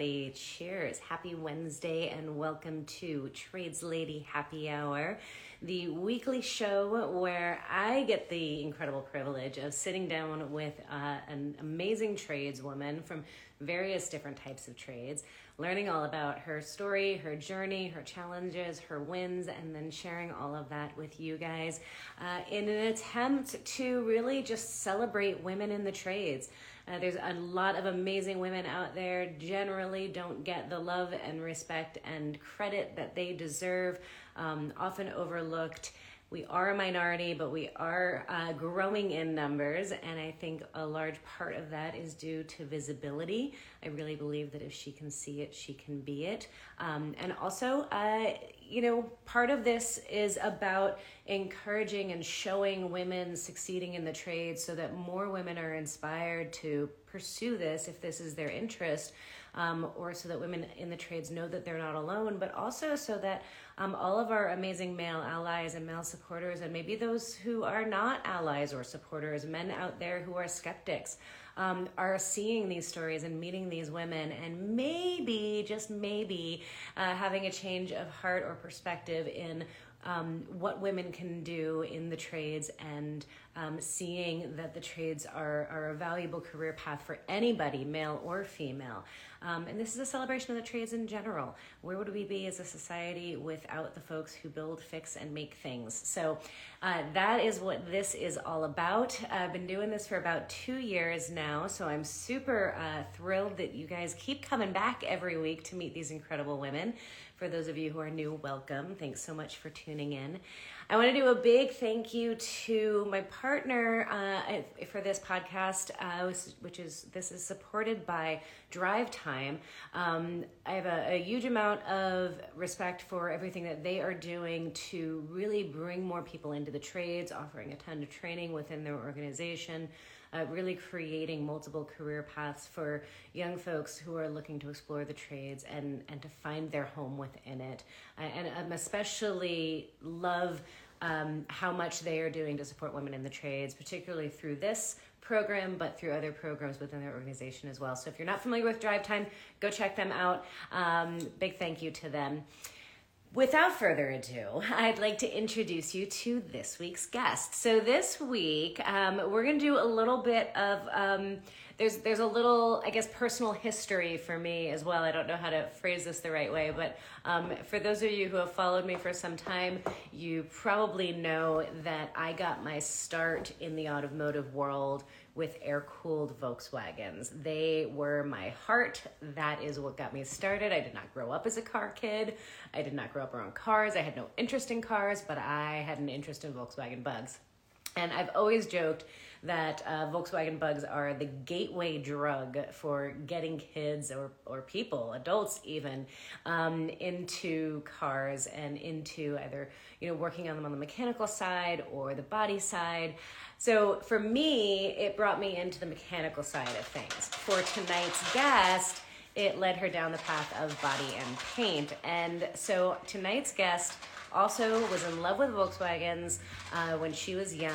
everybody. Cheers. Happy Wednesday and welcome to Trades Lady Happy Hour, the weekly show where I get the incredible privilege of sitting down with uh, an amazing tradeswoman from various different types of trades, learning all about her story, her journey, her challenges, her wins, and then sharing all of that with you guys uh, in an attempt to really just celebrate women in the trades. Uh, there's a lot of amazing women out there, generally don't get the love and respect and credit that they deserve, um, often overlooked we are a minority, but we are uh, growing in numbers. And I think a large part of that is due to visibility. I really believe that if she can see it, she can be it. Um, and also, uh, you know, part of this is about encouraging and showing women succeeding in the trade so that more women are inspired to pursue this if this is their interest um, or so that women in the trades know that they're not alone, but also so that um, all of our amazing male allies and male supporters, and maybe those who are not allies or supporters, men out there who are skeptics, um, are seeing these stories and meeting these women, and maybe, just maybe, uh, having a change of heart or perspective in um, what women can do in the trades and um, seeing that the trades are, are a valuable career path for anybody, male or female. Um, and this is a celebration of the trades in general. Where would we be as a society without the folks who build, fix, and make things? So uh, that is what this is all about. I've been doing this for about two years now, so I'm super uh, thrilled that you guys keep coming back every week to meet these incredible women. For those of you who are new, welcome. Thanks so much for tuning in. I want to do a big thank you to my partner uh, for this podcast, uh, which is this is supported by Drive Time. Um, I have a, a, huge amount of respect for everything that they are doing to really bring more people into the trades, offering a ton of training within their organization uh, really creating multiple career paths for young folks who are looking to explore the trades and, and to find their home within it. Uh, and um, especially love um, how much they are doing to support women in the trades, particularly through this program, but through other programs within their organization as well. So if you're not familiar with Drive Time, go check them out. Um, big thank you to them. Without further ado, I'd like to introduce you to this week's guest. So this week, um, we're going to do a little bit of um, there's there's a little I guess personal history for me as well. I don't know how to phrase this the right way, but um, for those of you who have followed me for some time, you probably know that I got my start in the automotive world with air cooled Volkswagens. They were my heart. That is what got me started. I did not grow up as a car kid. I did not grow up around cars. I had no interest in cars, but I had an interest in Volkswagen bugs. And I've always joked that uh, Volkswagen bugs are the gateway drug for getting kids or, or people, adults even, um, into cars and into either you know working on them on the mechanical side or the body side. So for me, it brought me into the mechanical side of things. For tonight's guest, it led her down the path of body and paint. And so tonight's guest also was in love with Volkswagens uh, when she was young,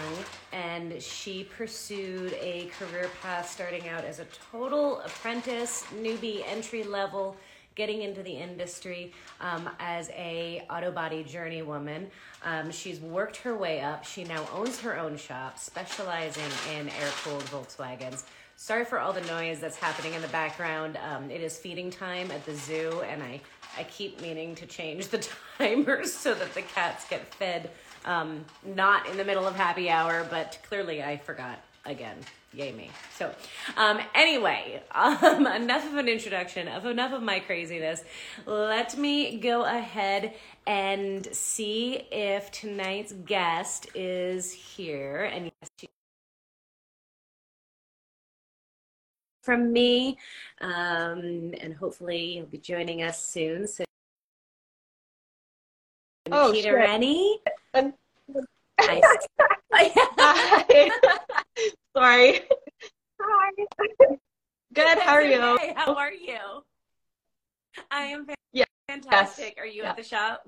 and she pursued a career path starting out as a total apprentice, newbie, entry level getting into the industry um, as a auto body journey woman. Um, she's worked her way up. She now owns her own shop, specializing in air cooled Volkswagens. Sorry for all the noise that's happening in the background. Um, it is feeding time at the zoo, and I I keep meaning to change the timers so that the cats get fed um, not in the middle of happy hour, but clearly I forgot again. Yay me. So, um, anyway, um, enough of an introduction, of enough of my craziness. Let me go ahead and see if tonight's guest is here. And yes, she from me. Um, and hopefully you'll be joining us soon. So, oh, Nikita sure. Rennie. Hi. Sorry. Hi. Good. How are you? Hey, how are you? I am yeah. fantastic. Yes. Are you at the shop?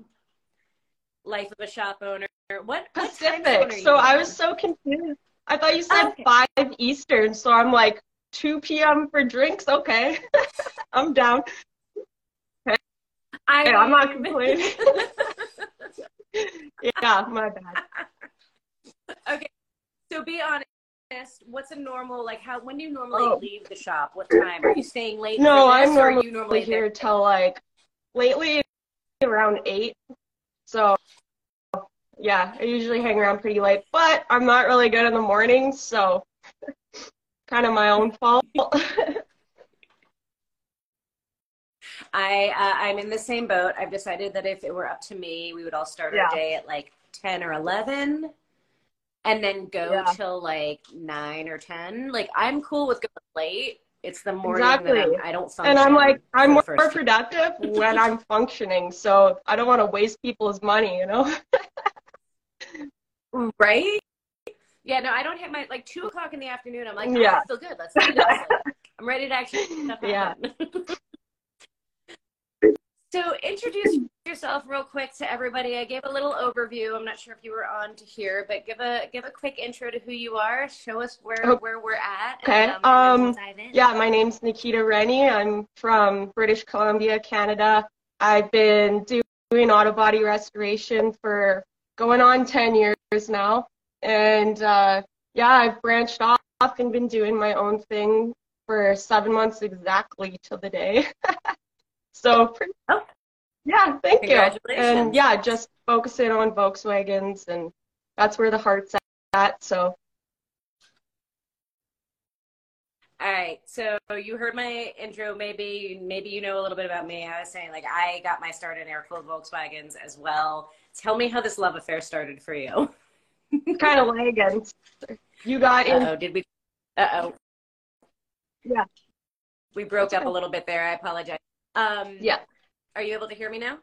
Life of a shop owner. What? Pacific. What so I was so confused. I thought you said okay. five Eastern, so I'm like, 2 p.m. for drinks. Okay, I'm down. I Hey, I'm not complaining. yeah, my bad. okay. So be honest. What's a normal like? How when do you normally Oh. leave the shop? What time are you staying late? No, I'm normally you normally here there? till like lately around eight. So yeah, I usually hang around pretty late, but I'm not really good in the mornings, so kind of my own fault. I uh, I'm in the same boat. I've decided that if it were up to me, we would all start Yeah. our day at like ten or eleven, and then go Yeah. till like nine or ten. Like I'm cool with going late. It's the morning that I'm, I don't function. and I'm like, I'm more the first two- productive when I'm functioning, so I don't want to waste people's money, you know? right. Yeah, no, I don't hit my like two o'clock in the afternoon. I'm like, oh, Yeah. I feel good. Let's do this. I'm ready to actually stuff Yeah. so introduce yourself real quick to everybody. I gave a little overview. I'm not sure if you were on to hear, but give a give a quick intro to who you are. Show us where Oh. where we're at. Okay, And, um, and we'll um. Yeah, my name's Nikita Rennie. I'm from British Columbia, Canada. I've been doing auto body restoration for going on 10 years now. And uh, yeah, I've branched off and been doing my own thing for seven months exactly to the day. so, pretty- Oh. yeah, thank you. Congratulations. And yeah, just focusing on Volkswagens, and that's where the heart's at. So, All right, so you heard my intro. Maybe maybe you know a little bit about me. I was saying like I got my start in air-cooled Volkswagens as well. Tell me how this love affair started for you. kind of lagging. You got in. Uh oh, did we? Uh oh, Yeah. we broke up a little bit there. I apologize. Um, Yeah. Are you able to hear me now?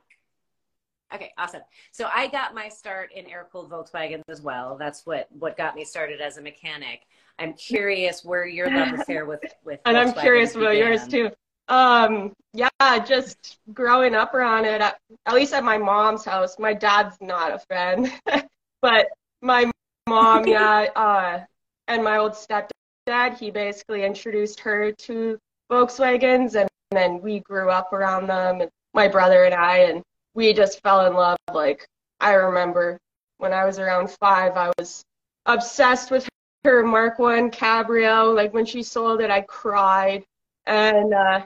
Okay, awesome. So I got my start in air-cooled Volkswagens as well. That's what what got me started as a mechanic. I'm curious where your love affair with with and I'm curious about began. yours too. Um, yeah, just growing up around it, at, at least at my mom's house. My dad's not a fan, but my mom, yeah, uh, and my old stepdad, he basically introduced her to Volkswagens, and then we grew up around them, and my brother and I, and we just fell in love. Like I remember when I was around five, I was obsessed with her Mark One Cabrio. Like when she sold it, I cried. And uh,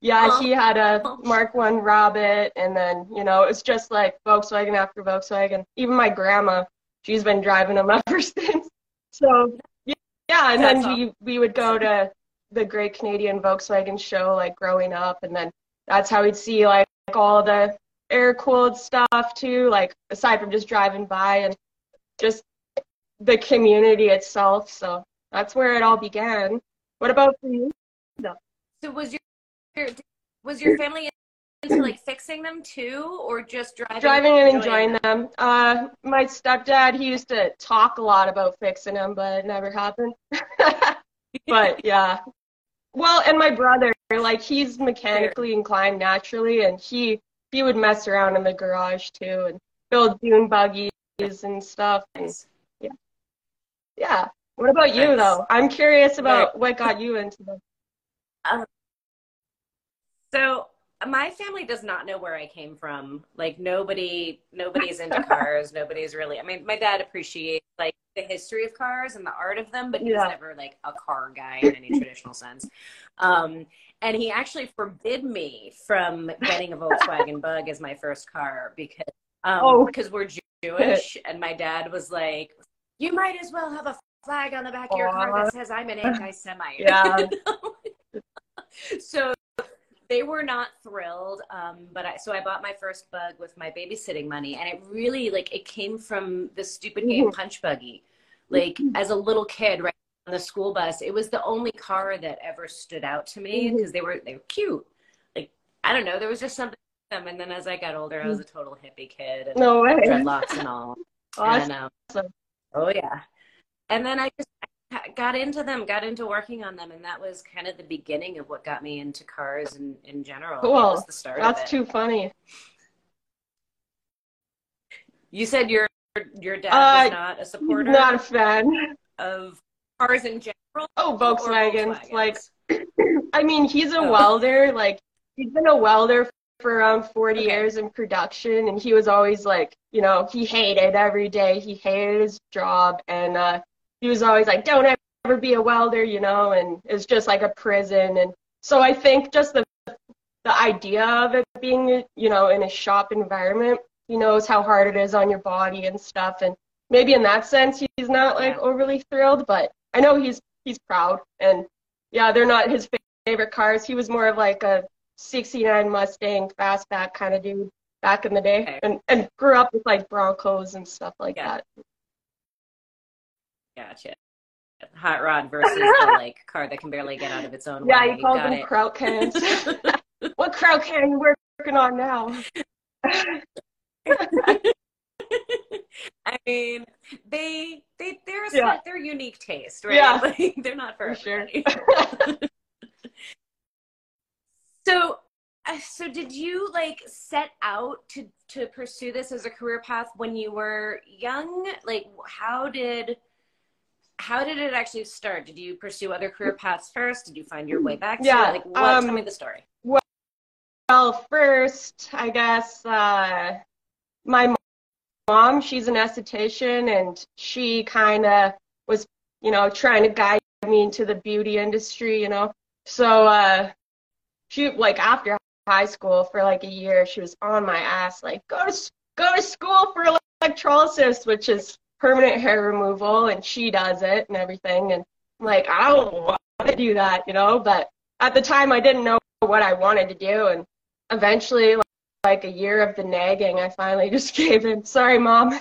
yeah, Aw. he had a Mark One Rabbit, and then you know it was just like Volkswagen after Volkswagen. Even my grandma, she's been driving them ever since. So yeah, yeah and That's then we we would go to the Great Canadian Volkswagen Show like growing up, and then that's how we'd see like all the air cooled stuff too. Like aside from just driving by and just the community itself. So that's where it all began. What about for you? So was your, your was your family into like fixing them too, or just driving? Driving and enjoying them. Uh, my stepdad, he used to talk a lot about fixing them, but it never happened. but yeah. Well, and my brother, like he's mechanically inclined naturally, and he he would mess around in the garage too and build dune buggies and stuff. And yeah. Yeah. What about you though? I'm curious about what got you into them. So my family does not know where I came from. Like nobody, nobody's into cars. Nobody's really. I mean, my dad appreciates like the history of cars and the art of them, but he Yeah. was never like a car guy in any traditional sense. Um, and he actually forbid me from getting a Volkswagen Bug as my first car because um, Oh. because we're Jewish, and my dad was like, "You might as well have a flag on the back of your car that says I'm an anti-Semite." Yeah. so they were not thrilled um, but i so i bought my first bug with my babysitting money and it really like it came from the stupid game punch buggy. Like as a little kid right on the school bus it was the only car that ever stood out to me because they were they were cute. Like i don't know there was just something them and then as i got older i was a total hippie kid and No way. dreadlocks and all. Awesome. and, um, oh yeah. And then I just got into them, got into working on them, and that was kind of the beginning of what got me into cars in, in general. Cool. was the start of That's too funny. You said your your dad Uh, was not a supporter Not a fan. of cars in general. Oh. Volkswagens? Like, I mean, he's a Oh. welder. Like, he's been a welder for around 40 Okay. years in production, and he was always like, you know, he hated every day. He hated his job, and uh, he was always like, "Don't ever be a welder," you know, and it's just like a prison. And so I think just the the idea of it being, you know, in a shop environment, he knows how hard it is on your body and stuff, and maybe in that sense he's not like overly thrilled, but I know he's he's proud, and yeah, they're not his favorite cars. He was more of like a 69 Mustang fastback kind of dude back in the day Okay. and, and grew up with like Broncos and stuff like Yeah. that. Gotcha. Hot rod versus the like car that can barely get out of its own Yeah, way. he calls Got them it. kraut cans. what kraut can are you working on now? I mean, they they they're a Yeah. set- they're unique taste, right? Yeah. Like, they're not for, For sure. so, uh, so did you like set out to to pursue this as a career path when you were young? Like, how did how did it actually start? Did you pursue other career paths first? Did you find your way back? to Yeah, it? Like, what? um, tell me the story. Well, well first, I guess uh, my mom, she's an esthetician, and she kind of was, you know, trying to guide me into the beauty industry, you know. So uh, she, like, after high school for like a year, she was on my ass, like, go to go to school for electrolysis, which is permanent hair removal, and she does it and everything. And I'm like, I don't want to do that, you know. But at the time, I didn't know what I wanted to do, and eventually, like, like a year of the nagging, I finally just gave in. Sorry, mom.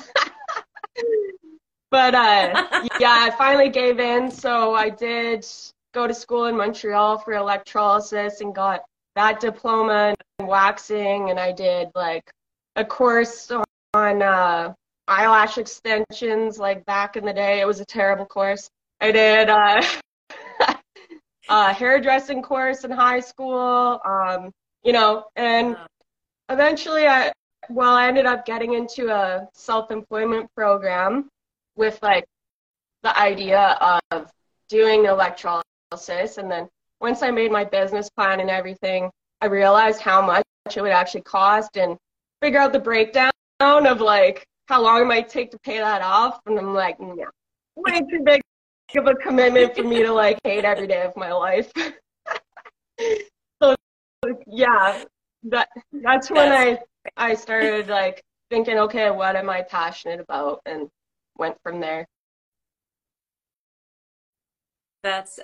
but uh, yeah, I finally gave in. So I did go to school in Montreal for electrolysis and got that diploma in waxing, and I did like a course on uh, eyelash extensions. Like back in the day, it was a terrible course. I did. Uh, a hairdressing course in high school, um, you know, and eventually I, well, I ended up getting into a self-employment program with like the idea of doing electrolysis. And then once I made my business plan and everything, I realized how much it would actually cost and figure out the breakdown of like how long it might take to pay that off. And I'm like, no, way too big of a commitment for me to like hate every day of my life. so yeah, that that's when I I started like thinking, okay, what am I passionate about, and went from there. That's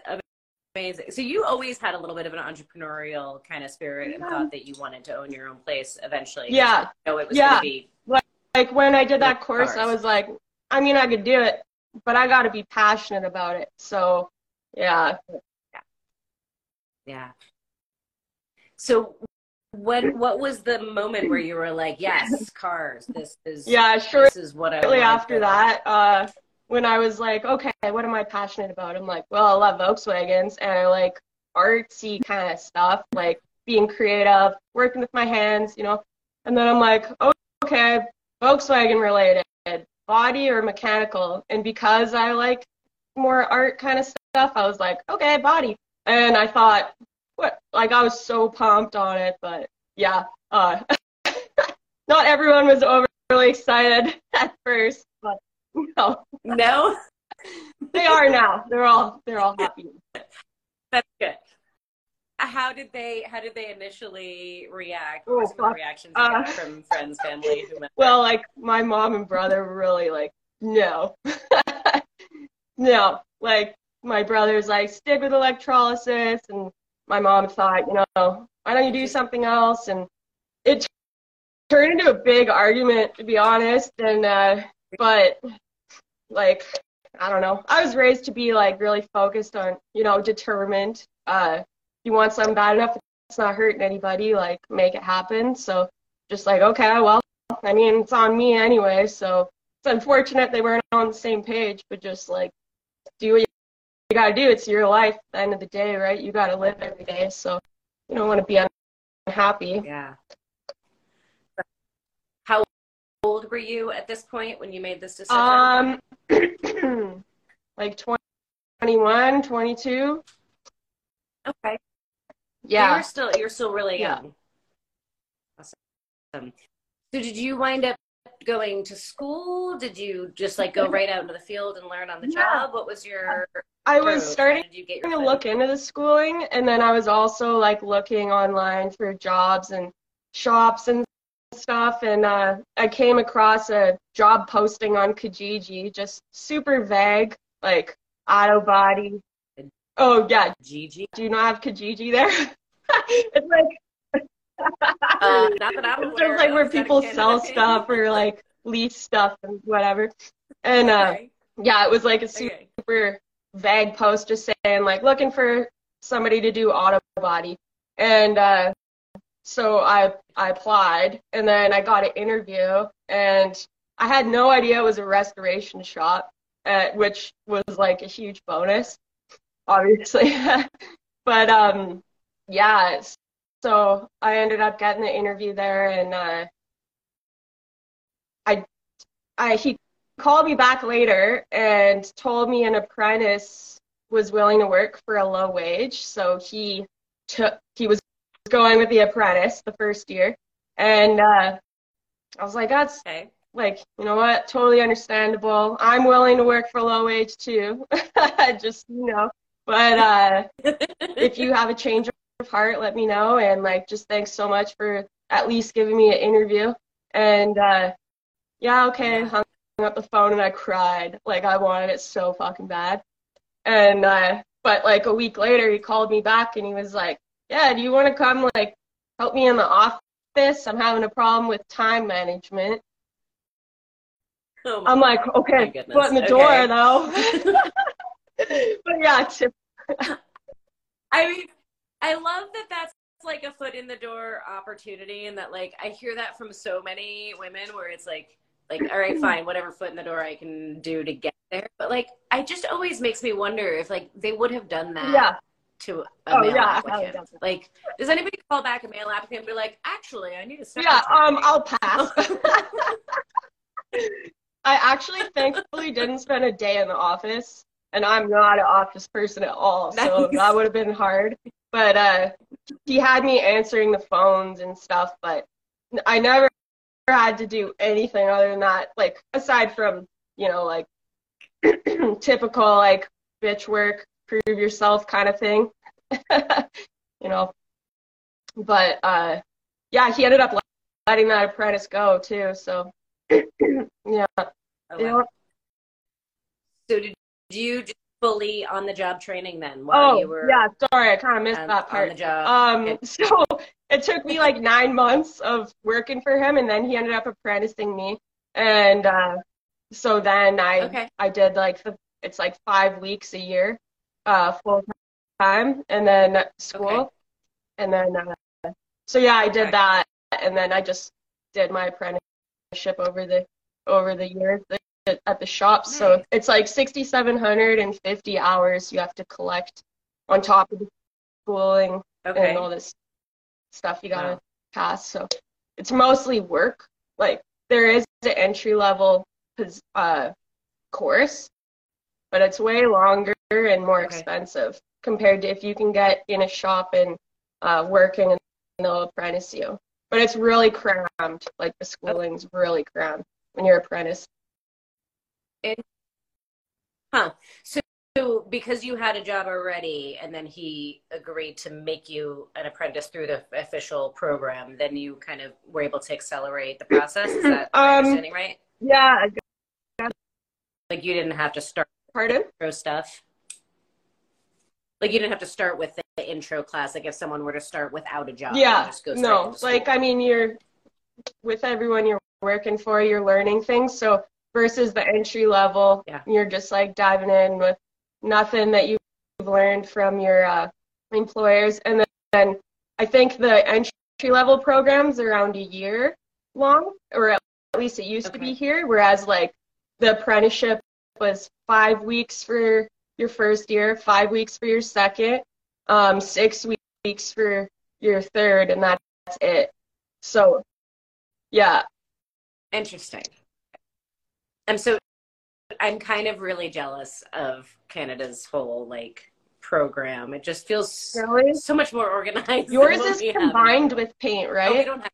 amazing. So you always had a little bit of an entrepreneurial kind of spirit and thought that you wanted to own your own place eventually. Yeah, No, it was Yeah. going to be. like when I did that course, I was like, I mean, I could do it, but I got to be passionate about it. So yeah, Yeah. So when what was the moment where you were like, yes, cars. This is yeah, sure. This is what I shortly after that, uh, when I was like, okay, what am I passionate about? I'm like, well, I love Volkswagens and I like artsy kind of stuff, like being creative, working with my hands, you know. And then I'm like, oh, okay, Volkswagen related, body or mechanical. And because I like more art kind of stuff, I was like, okay, body. And I thought, what? Like I was so pumped on it, but yeah, uh, not everyone was overly excited at first, but no, No, they are now. They're all they're all happy. that's good. How did they? How did they initially react? What Oh, were some the reactions Uh, from friends, family, whomever? Well, like my mom and brother were really like, no, no. Like my brother's like, stick with electrolysis, and my mom thought, you know, why don't you do something else? And it turned into a big argument, to be honest. And uh, but like, I don't know. I was raised to be like really focused on, you know, determined. Uh, you want something bad enough, it's not hurting anybody. Like, make it happen. So just like, okay, well. I mean, it's on me anyway, so it's unfortunate they weren't on the same page, but just like do what you, you gotta do. It's your life at the end of the day, right? You gotta live every day, so you don't want to be unhappy. Yeah. How old were you at this point when you made this decision? Um, like 20, 21, 22. okay. Yeah. You're still you're still really Yeah. young. So did you wind up going to school? Did you just like go right out into the field and learn on the Yeah. job? What was your I was? Starting did you get your to look into the schooling, and then I was also like looking online for jobs and shops and stuff, and uh, I came across a job posting on Kijiji, just super vague, like auto body. Oh yeah, Gigi? do you not have Kijiji there? it's like Uh, not that I'm it's just like of. where Is that a people sell stuff or like lease stuff and whatever. And uh, Okay. yeah, it was like a super Okay. vague post just saying like looking for somebody to do auto body and uh so i i applied and then i got an interview and i had no idea it was a restoration shop uh, which was like a huge bonus obviously but um yeah so i ended up getting the interview there and uh i i he called me back later and told me an apprentice was willing to work for a low wage. So he took he was going with the apprentice the first year, and uh, I was like, that's Okay. like you know what, totally understandable. I'm willing to work for low wage too, just you know. But uh, if you have a change of heart, let me know. And like, just thanks so much for at least giving me an interview. And uh, yeah, okay, hung up the phone and I cried. Like I wanted it so fucking bad. And uh, but like a week later, he called me back and he was like, "Yeah, do you want to come like help me in the office? I'm having a problem with time management." Oh I'm like, "Okay, foot in the okay. door though." but yeah, I mean, I love that that's like a foot in the door opportunity, and that like I hear that from so many women where it's like, like all right, fine, whatever foot in the door I can do to get there. But like, I just always makes me wonder if like they would have done that yeah, to a Oh, male yeah, applicant. Like, does anybody call back a male applicant and be like, actually, I need a yeah. secretary? Um, I'll pass. I actually thankfully didn't spend a day in the office, and I'm not an office person at all, so Nice. that would have been hard. But uh, he had me answering the phones and stuff, but I never had to do anything other than that, like aside from you know like typical like bitch work, prove yourself kind of thing, you know. But uh, yeah, he ended up letting that apprentice go too, so. yeah. Wow. know, So did you just fully on the job training then while Oh, you were yeah. Sorry, I kind of missed um, that on part. the job? Um, Okay. so it took me like nine months of working for him, and then he ended up apprenticing me, and uh, so then I Okay. I did like the it's like five weeks a year, uh, full time, and then school, Okay. and then uh, so yeah, I did that, and then I just did my apprenticeship over the over the at the shop. So it's like 6,750 hours you have to collect on top of the schooling Okay. and all this stuff you gotta Wow. pass. So it's mostly work. Like there is an entry level uh, course, but it's way longer and more Okay. expensive compared to if you can get in a shop and uh, working and they'll apprentice you. But it's really crammed. Like the schooling's really crammed when you're apprentice. Huh. So, so because you had a job already and then he agreed to make you an apprentice through the official program, then you kind of were able to accelerate the process. Is that my Um, understanding right? Yeah. Like you didn't have to start Pardon? intro stuff. Like you didn't have to start with the intro class. Like if someone were to start without a job, Yeah. would just go No. Like I mean, you're with everyone you're working for, you're learning things. So versus the entry level, Yeah. you're just like diving in with nothing that you've learned from your uh, employers. And then, then I think the entry level programs around a year long, or at least it used to be here. Whereas like the apprenticeship was five weeks for your first year, five weeks for your second, um, six weeks for your third, and that's it. So, yeah, Interesting. I'm so I'm kind of really jealous of Canada's whole like program. It just feels really. so much more organized. Yours is have. combined with paint, Oh, we right? don't have.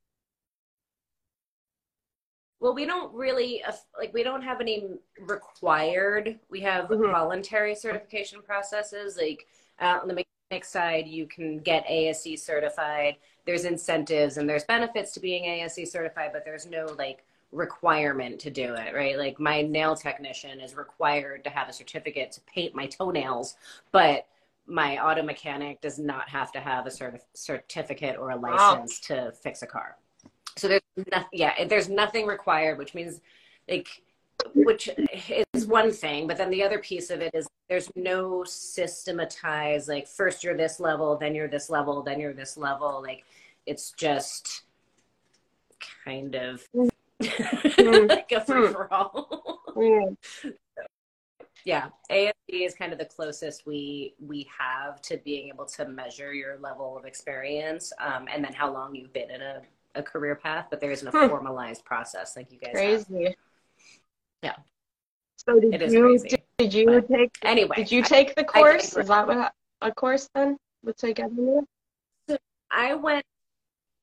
well, we don't really like we don't have any required. We have mm-hmm. voluntary certification processes. Like uh, on the mechanic side, you can get ASE certified. There's incentives and there's benefits to being ASE certified, but there's no like requirement to do it, right? Like my nail technician is required to have a certificate to paint my toenails, but my auto mechanic does not have to have a certif- certificate or a license wow. to fix a car. So there's nothing, yeah, there's nothing required, which means like, which is one thing, but then the other piece of it is there's no systematized, like first you're this level, then you're this level, then you're this level. Like it's just kind of mm. like a free for all. Mm yeah ASE is kind of the closest we we have to being able to measure your level of experience um, and then how long you've been in a, a career path but there isn't a hmm. formalized process like you guys crazy have. yeah so did you crazy, did you but take anyway did you take the course is that what a course then what's I get so I went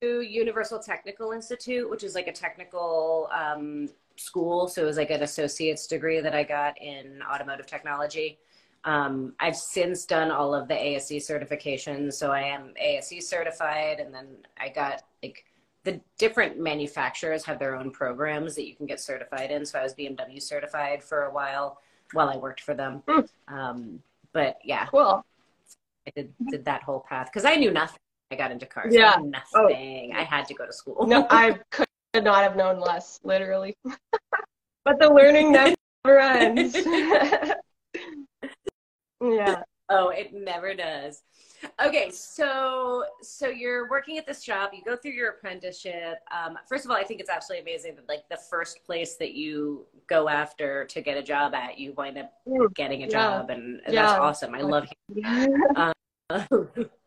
Universal Technical Institute which is like a technical um, school. So it was like an associate's degree that I got in automotive technology. Um, I've since done all of the ASE certifications. So I am ASE certified. And then I got like the different manufacturers have their own programs that you can get certified in. So I was BMW certified for a while while I worked for them. Hmm. Um, but yeah. Cool. I did, did that whole path because I knew nothing. I got into cars. Yeah. Nothing. Oh. I had to go to school. No, I could not have known less, literally. but the learning never ends. yeah. Oh, it never does. Okay, so so you're working at this job. You go through your apprenticeship. Um, first of all, I think it's absolutely amazing that like the first place that you go after to get a job at, you wind up getting a job, yeah. and, and yeah. that's awesome. I love hearing. um,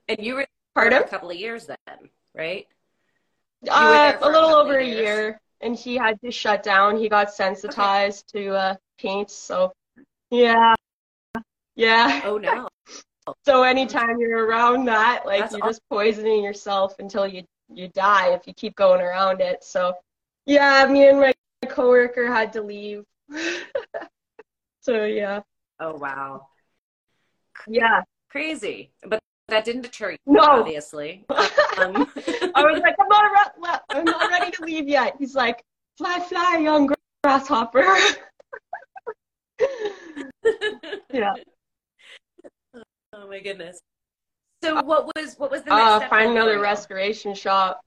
and you were part of a couple of years then, right? Uh, a little a over a year, and he had to shut down. He got sensitized okay. to uh, paint, so yeah, yeah. Oh no. so anytime you're around that, like That's you're awesome. just poisoning yourself until you you die if you keep going around it. So yeah, me and my coworker had to leave. so yeah. Oh wow. Yeah. Crazy, but that didn't deter you, no. obviously. Um, I was like, I'm not, re- I'm not ready to leave yet. He's like, fly, fly, young grasshopper. yeah. Oh my goodness. So what was what was the next uh? Find another restoration shop.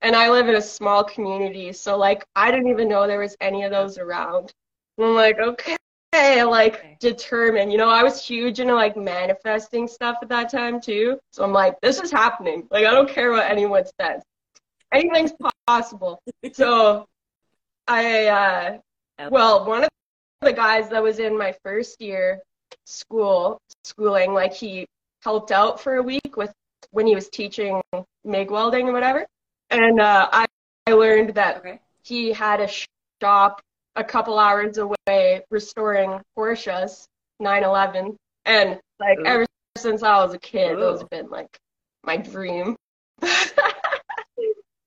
And I live in a small community, so like I didn't even know there was any of those around. And I'm like, okay, like okay. determined. You know, I was huge into like manifesting stuff at that time too. So I'm like, this is happening. Like I don't care what anyone says. Anything's possible. so I uh well, one of the guys that was in my first year school schooling, like he helped out for a week with when he was teaching MIG welding and whatever. And uh I, I learned that okay. he had a shop a couple hours away restoring Porsches 911. And like Ooh. ever since I was a kid, Ooh. those have been like my dream. so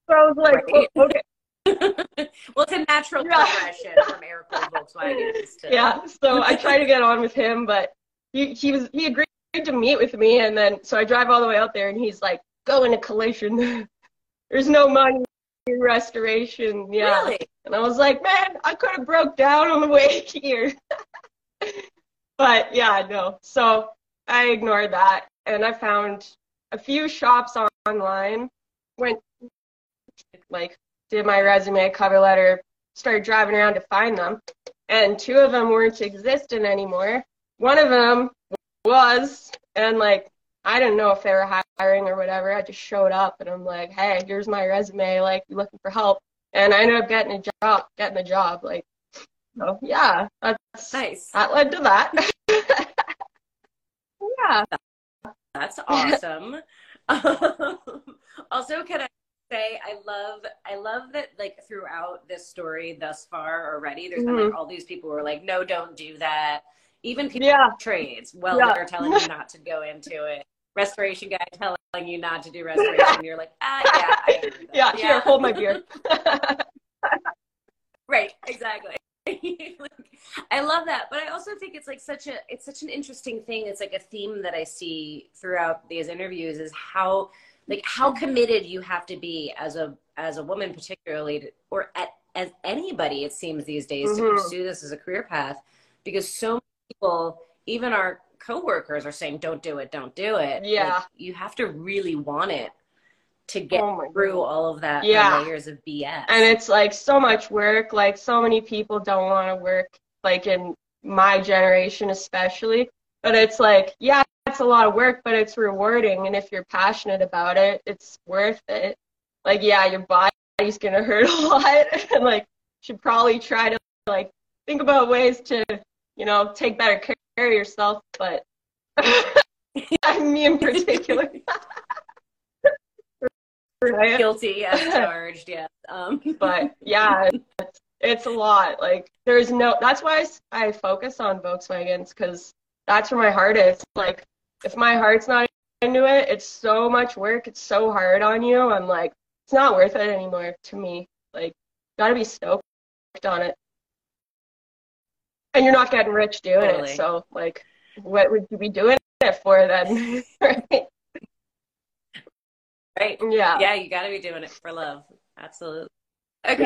I was like, right. well, okay. well, it's a natural yeah. progression from air Volkswagen. To... Yeah, so I try to get on with him, but he, he was he agreed to meet with me, and then so I drive all the way out there, and he's like, "Go into collision. There's no money restoration. Yeah. Really? And I was like, man, I could have broke down on the way here. but yeah, no. So I ignored that and I found a few shops online, went like did my resume, cover letter, started driving around to find them. And two of them weren't existent anymore. One of them was, and like I didn't know if they were hiring or whatever. I just showed up and I'm like, hey, here's my resume. Like, you looking for help? And I ended up getting a job, getting a job. Like, so yeah, that's nice. That led to that. yeah. That's awesome. also, can I say I love I love that like throughout this story thus far already, there's mm-hmm. been like all these people who are like, no, don't do that. Even people yeah. trades, well, yeah. they're telling you not to go into it restoration guy telling you not to do restoration. You're like, ah, yeah, yeah, yeah, here, hold my beer. right, exactly. I love that, but I also think it's like such a it's such an interesting thing. It's like a theme that I see throughout these interviews is how like how committed you have to be as a as a woman particularly to, or at, as anybody it seems these days mm-hmm. to pursue this as a career path because so many people even our coworkers are saying don't do it don't do it yeah like, you have to really want it to get oh through God. all of that yeah. layers of BS. And it's like so much work. Like so many people don't want to work like in my generation especially. But it's like, yeah, it's a lot of work, but it's rewarding and if you're passionate about it, it's worth it. Like yeah, your body's gonna hurt a lot and like should probably try to like think about ways to, you know, take better care of yourself, but me in particular. right? guilty as charged. yes. Um. but yeah, it's, it's, a lot. Like there's no. That's why I, I focus on Volkswagens because that's where my heart is. Like if my heart's not into it, it's so much work. It's so hard on you. I'm like, it's not worth it anymore to me. Like, gotta be stoked on it. And you're not getting rich doing totally. it. So like, what would you be doing it for then? right? Right. Yeah. Yeah, you got to be doing it for love. Absolutely. Okay.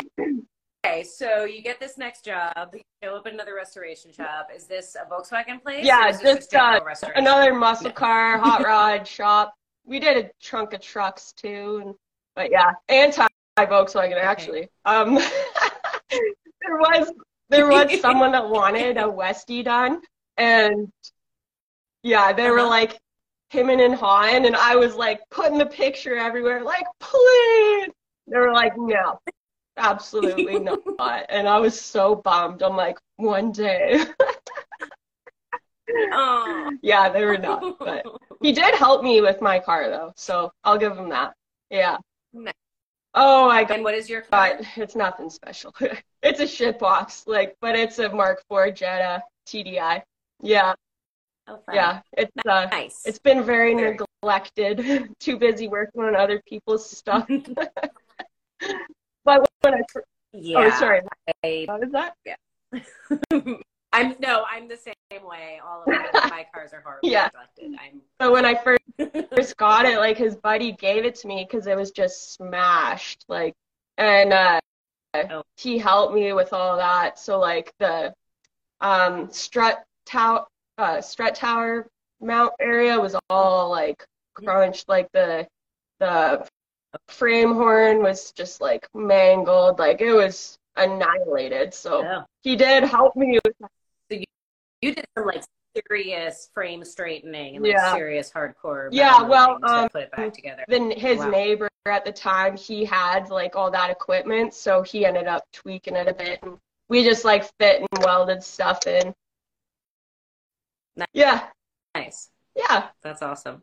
Okay, so you get this next job. You show up at another restoration shop. Is this a Volkswagen place? Yeah, just uh, another muscle car, hot rod shop. We did a trunk of trucks too, and, but yeah, anti Volkswagen okay. actually. Um, there was there was someone that wanted a Westie done, and yeah, they uh-huh. were like, him and Han, and I was like putting the picture everywhere, like, please. They were like, no, absolutely not. And I was so bummed. I'm like, one day. oh. Yeah, they were not. But he did help me with my car though, so I'll give him that. Yeah. Nice. Oh, my god! And what is your car? It's nothing special. it's a shit box, like, but it's a Mark IV Jetta TDI. Yeah. Oh, yeah, it's uh, nice. It's been very, very neglected. Too busy working on other people's stuff. but when I, yeah, oh, sorry, I, what is that? Yeah. I'm no, I'm the same way. All of my cars are horribly yeah. neglected. I'm. But when I first first got it, like his buddy gave it to me because it was just smashed, like, and uh, oh. he helped me with all that. So like the um strut tower uh, strut tower mount area was all like crunched, like the the frame horn was just like mangled, like it was annihilated. So yeah. he did help me with that. So you, did some like serious frame straightening and like yeah. serious hardcore. Yeah, well, um, put it back together. Then his wow. neighbor at the time, he had like all that equipment, so he ended up tweaking it a bit, and we just like fit and welded stuff in. Nice. Yeah. Nice. Yeah. That's awesome.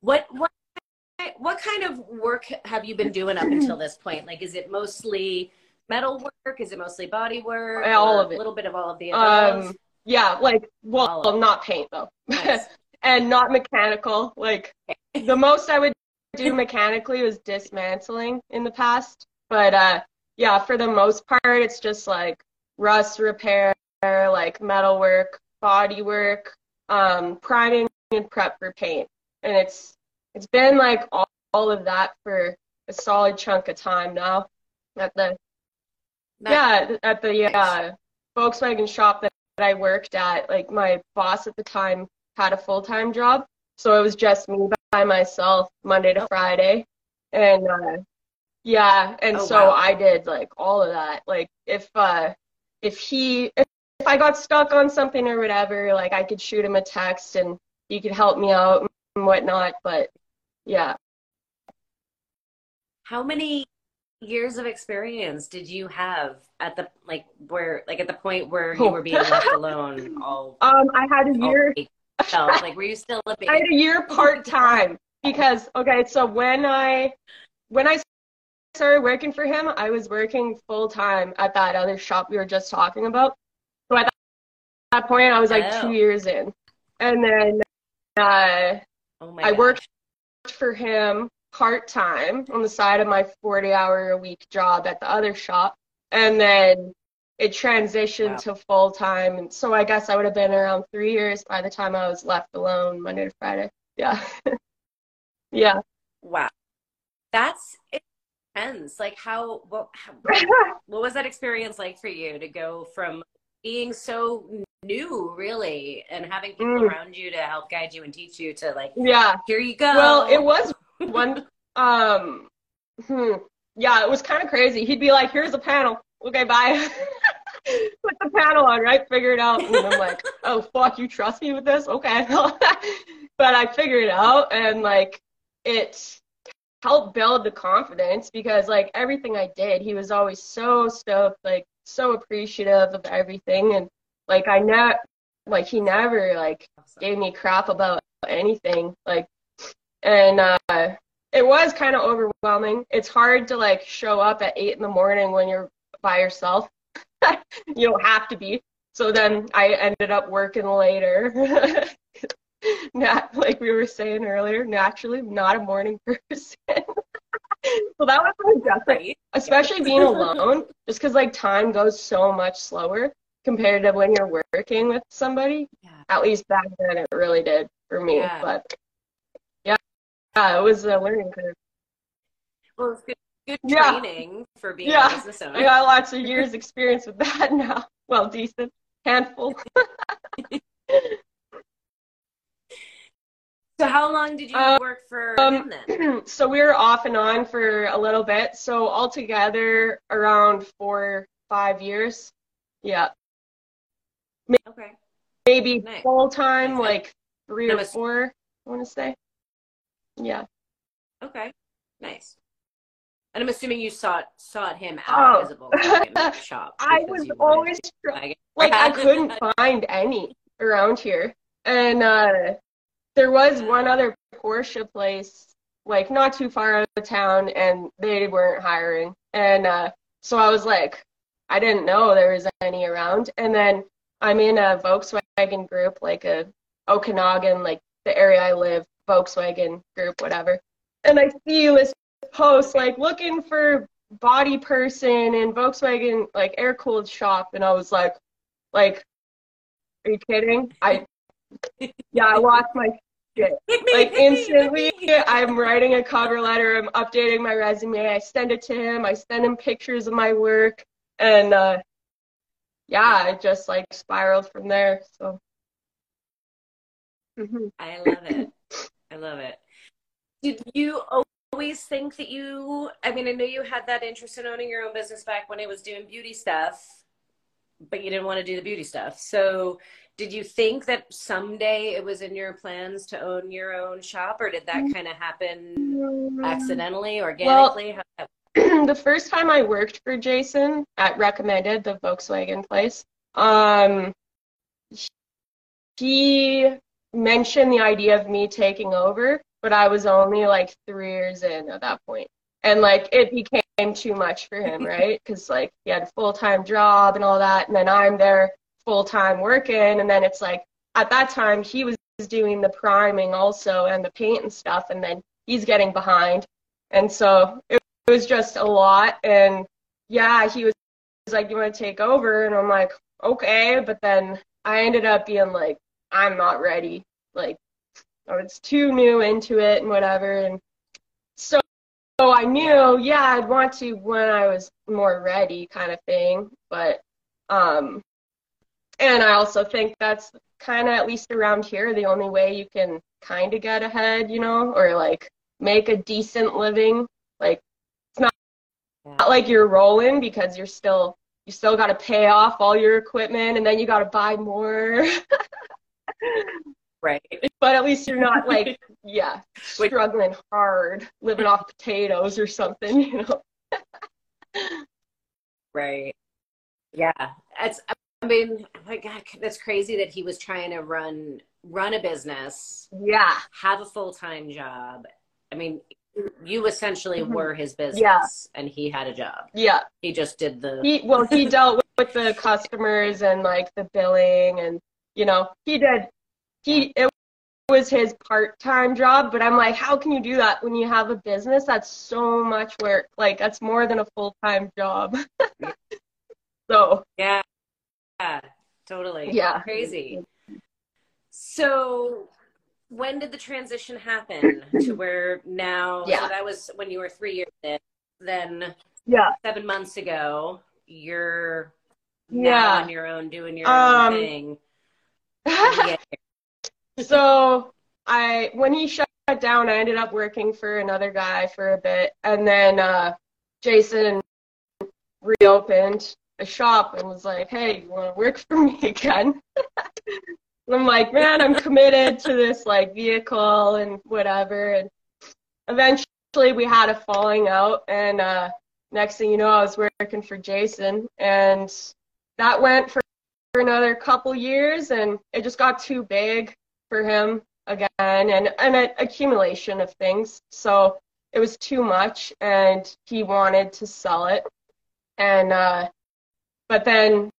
What what what kind of work have you been doing up until this point? Like, is it mostly metal work? Is it mostly body work? All of it. A little bit of all of the above. Um, yeah, like well, not paint though, nice. and not mechanical. Like the most I would do mechanically was dismantling in the past, but uh, yeah, for the most part, it's just like rust repair, like metal work, body work, um, priming and prep for paint. And it's it's been like all, all of that for a solid chunk of time now. At the nice. yeah, at the yeah uh, Volkswagen shop that I worked at, like my boss at the time had a full time job, so it was just me by myself Monday to Friday, and uh, yeah, and oh, so wow. I did like all of that. Like if uh, if he if if I got stuck on something or whatever, like I could shoot him a text and he could help me out and whatnot. But yeah. How many years of experience did you have at the like where like at the point where you were being left alone all um i had a year like were you still a baby? i had a year part-time because okay so when i when i started working for him i was working full-time at that other shop we were just talking about so at that point, I was like oh. two years in, and then uh, oh I worked for him part time on the side of my 40 hour a week job at the other shop, and then it transitioned Wow. to full time. And so I guess I would have been around three years by the time I was left alone Monday to Friday. Yeah. yeah. Wow. That's intense. Like how what how, what was that experience like for you to go from being so new really and having people Mm. around you to help guide you and teach you to like yeah. here you go. Well, it was one um hmm, yeah, it was kind of crazy. He'd be like, "Here's a panel. Okay, bye." Put the panel on, right? Figure it out. And I'm like, "Oh fuck, you trust me with this? Okay." but I figured it out, and like it helped build the confidence because like everything I did, he was always so stoked, like so appreciative of everything, and like I never, like he never like gave me crap about anything. Like, and uh, it was kind of overwhelming. It's hard to like show up at eight in the morning when you're by yourself. you don't have to be. So then I ended up working later. Not like we were saying earlier, naturally, not a morning person. so that was an adjustment especially being alone, just because like time goes so much slower compared to when you're working with somebody. Yeah. At least back then, it really did for me. Yeah. But yeah, it was a learning curve. Well, it's good, good Yeah. training for being Yeah. a business owner. I got lots of years experience with that now. Well, decent handful. So how long did you Um, work for um, him then? so we were off and on for a little bit. So altogether, around four, five years. Yeah, Maybe, Okay. maybe Nice. full time, Nice. like three That or was- four. I want to say. Yeah. Okay. Nice. And I'm assuming you sought sought him out Oh. as a Volkswagen shop. I was always to tr- Volkswagen. like I couldn't find any around here, and uh, there was one other Porsche place like not too far out of town, and they weren't hiring, and uh, so I was like, I didn't know there was any around, and then I'm in a Volkswagen group, like a Okanagan, like the area I live, Volkswagen group, whatever, and I see you this post like looking for body person in Volkswagen like air cooled shop and I was like like are you kidding? I yeah, I lost my shit. Hit me, Like hit me, hit instantly me. I'm writing a cover letter, I'm updating my resume, I send it to him, I send him pictures of my work and uh yeah, it just like spiraled from there. So Mhm. I love it. I love it. Did you always think that you, I mean, I know you had that interest in owning your own business back when it was doing beauty stuff, but you didn't want to do the beauty stuff. So did you think that someday it was in your plans to own your own shop or did that kind of happen accidentally, organically? How the first time I worked for Jason at Recommended, the Volkswagen place, um, he mentioned the idea of me taking over, but I was only like three years in at that point. And like it became too much for him, right? Because like he had a full time job and all that, and then I'm there full time working, and then it's like at that time he was doing the priming also and the paint and stuff, and then he's getting behind, and so it it was just a lot. And yeah he was, he was like you want to take over? And i'm like okay. But then i ended up being like i'm not ready. Like I was too new into it and whatever. And so so i knew yeah i'd want to when i was more ready kind of thing. But um and i also think that's kind of at least around here the only way you can kind of get ahead you know or like make a decent living. Like it's not not like you're rolling because you're still you still got to pay off all your equipment and then you got to buy more right. but at least you're not like yeah struggling hard living off potatoes or something you know Right. Yeah. It's, I mean, my God, that's crazy that he was trying to run run a business, yeah have a full time job. I mean, you essentially Mhm. were his business, Yeah. and he had a job. yeah He just did the. he well he dealt with the customers and like the billing and you know he did he it was his part-time job but i'm like how can you do that when you have a business that's so much work like that's more than a full-time job So yeah, yeah, totally. Yeah. Crazy. So when did the transition happen to where now Yeah. so that was when you were three years in, then yeah. seven months ago, you're now Yeah. on your own doing your Um, own thing. So I when he shut down, I ended up working for another guy for a bit, and then uh, Jason reopened a shop and was like, "Hey, you want to work for me again?" I'm like, "Man, I'm committed to this like vehicle and whatever." And eventually, we had a falling out, and uh, next thing you know, I was working for Jason, and that went for for another couple years, and it just got too big for him again, and and an accumulation of things. So it was too much, and he wanted to sell it, and uh, but then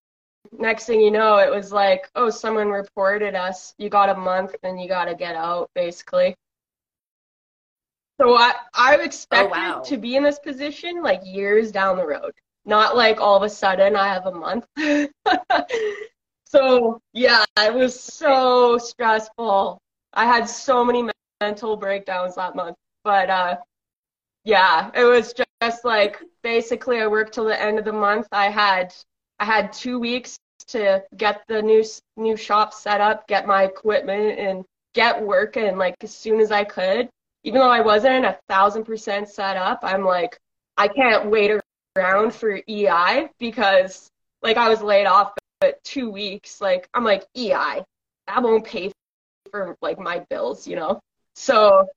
next thing you know, it was like, oh, someone reported us. You got a month, and you got to get out, basically. So I I expected wow. to be in this position like years down the road, not like all of a sudden I have a month. so yeah, it was so stressful. I had so many mental breakdowns that month, but uh, yeah, it was just like basically I worked till the end of the month. I had I had two weeks to get the new new shop set up, get my equipment, and get working like as soon as I could. Even though I wasn't a thousand percent set up, I'm like I can't wait around for EI because like I was laid off but two weeks. Like I'm like EI, that won't pay for like my bills, you know. So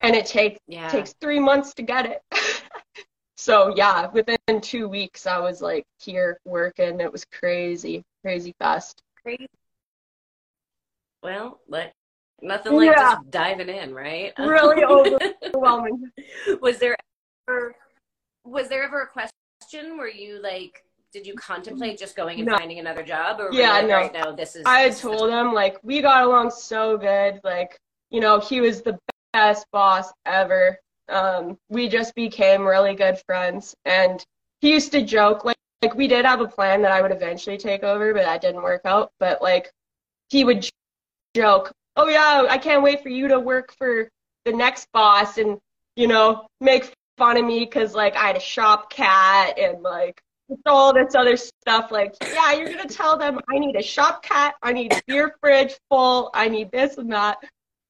and it takes Yeah. takes three months to get it. so yeah, within two weeks I was like here working. It was crazy, crazy fast. Crazy. Well, like nothing like Yeah. just diving in, right? Really overwhelming. was there ever was there ever a question where you like did you contemplate just going and No. finding another job or Yeah, like, no. right now this is I had this is told him like we got along so good. Like you know he was the best boss ever. Um, we just became really good friends, and he used to joke like like we did have a plan that I would eventually take over, but that didn't work out. But like he would joke, "Oh yeah, I can't wait for you to work for the next boss," and you know make fun of me because like I had a shop cat and like all this other stuff. Like, yeah, you're gonna tell them I need a shop cat, I need a beer fridge full, I need this and that,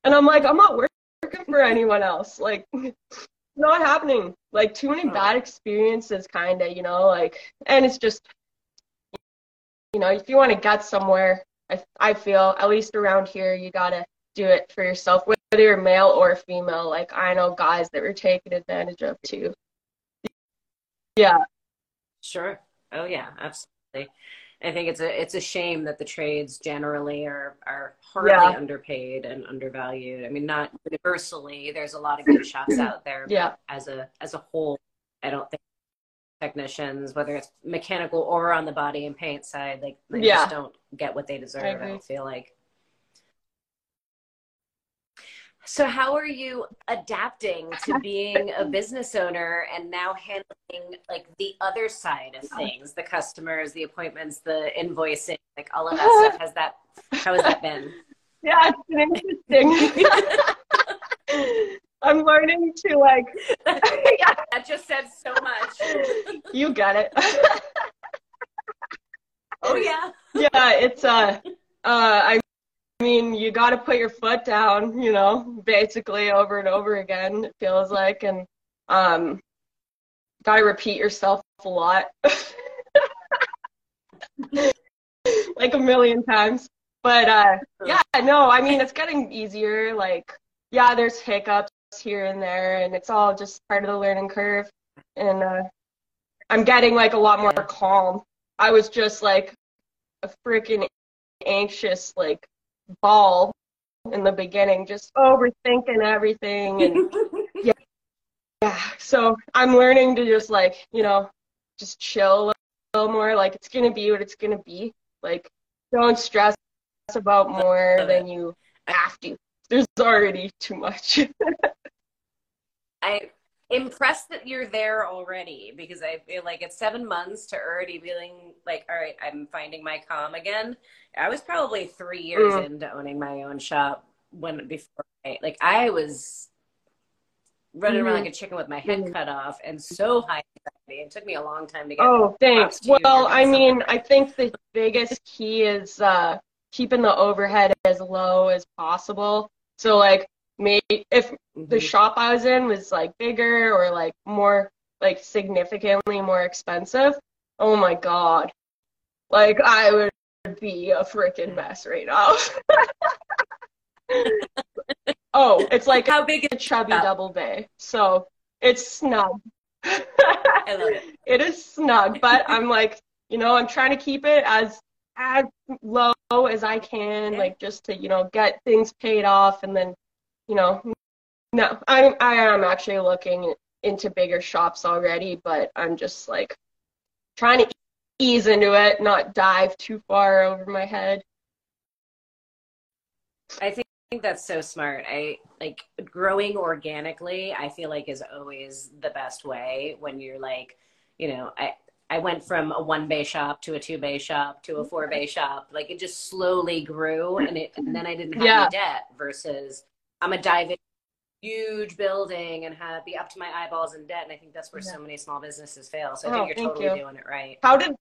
and I'm like, I'm not working for anyone else. Like, it's not happening. Like, too many bad experiences, kind of, you know. Like, and it's just, you know, if you want to get somewhere, I I feel at least around here, you gotta do it for yourself, whether you're male or female. Like, I know guys that were taken advantage of too. Yeah. Sure. Oh yeah, absolutely. I think it's a it's a shame that the trades generally are are horribly Yeah. underpaid and undervalued. I mean, not universally. There's a lot of good shops out there. but Yeah. As a as a whole, I don't think technicians, whether it's mechanical or on the body and paint side, like they Yeah. just don't get what they deserve. I, agree. don't feel like. So, how are you adapting to being a business owner and now handling like the other side of things, the customers, the appointments, the invoicing, like all of that stuff? Has that how has that been? Yeah, it's been interesting. I'm learning to like, yeah, That just said so much. you get it. Oh yeah. yeah, it's uh, uh, I mean, you got to put your foot down, you know, basically over and over again. It feels like, and um, got to repeat yourself a lot, like a million times. But uh, yeah, no, I mean, it's getting easier. Like, yeah, there's hiccups here and there, and it's all just part of the learning curve. And uh, I'm getting like a lot more calm. I was just like a freaking anxious like ball in the beginning, just overthinking everything and yeah. yeah. So I'm learning to just like, you know, just chill a little more. Like it's gonna be what it's gonna be. Like don't stress about more than you have to. There's already too much. I impressed that you're there already because I feel like it's seven months to already feeling like, all right, I'm finding my calm again. I was probably three years mm. into owning my own shop when before I, like I was running mm. around like a chicken with my head mm. cut off and so high anxiety. It took me a long time to get. Oh, thanks. Well, I mean, I think the biggest key is uh, keeping the overhead as low as possible. So like maybe if mm-hmm. the shop I was in was like bigger or like more like significantly more expensive, oh my god. Like I would be a freaking mess right now. oh, it's like how big is a chubby double bay. So it's snug. I love it. It is snug, but I'm like, you know, I'm trying to keep it as as low as I can, like just to, you know, get things paid off and then you know, no, I I am actually looking into bigger shops already, but I'm just like trying to ease into it, not dive too far over my head. I think that's so smart. I like growing organically, I feel like is always the best way when you're like, you know, I I went from a one bay shop to a two bay shop to a mm-hmm. four bay shop. Like it just slowly grew and it and then I didn't have yeah. any debt versus I'm a dive in huge building and have be up to my eyeballs in debt. And I think that's where yeah. so many small businesses fail. So I oh, think you're totally you. doing it right. How did?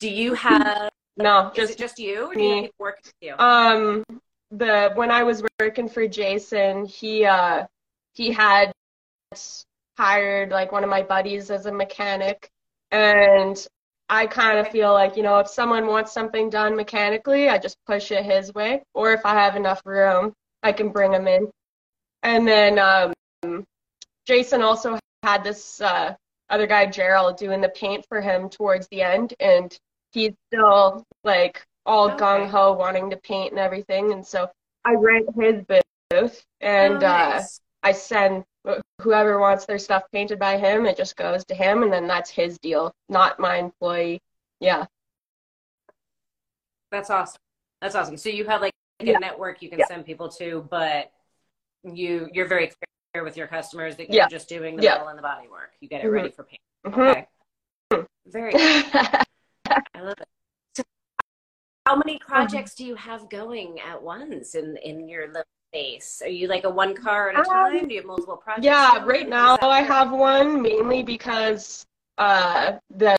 Do you have? No, just, is it just you, or do you work with you? Um, the when I was working for Jason, he uh he had hired like one of my buddies as a mechanic, and I kind of feel like, you know, if someone wants something done mechanically, I just push it his way. Or if I have enough room, I can bring him in. And then um, Jason also had this uh, other guy, Gerald, doing the paint for him towards the end. And he's still like all okay. gung ho wanting to paint and everything. And so I rent his booth and oh, uh, nice. uh, I send whoever wants their stuff painted by him, it just goes to him, and then that's his deal, not my employee. Yeah. That's awesome. That's awesome. So you have like a yeah. network you can yeah. send people to, but you you're very clear with your customers that you're yeah. just doing the metal and the body work. You get it mm-hmm. ready for paint. Mm-hmm. Okay. Very. I love it. So how many mm-hmm. projects mm-hmm. do you have going at once in in your little space? Are you like a one car at a um, time? Um, Do you have multiple projects? Yeah, right now I have one mainly because uh, the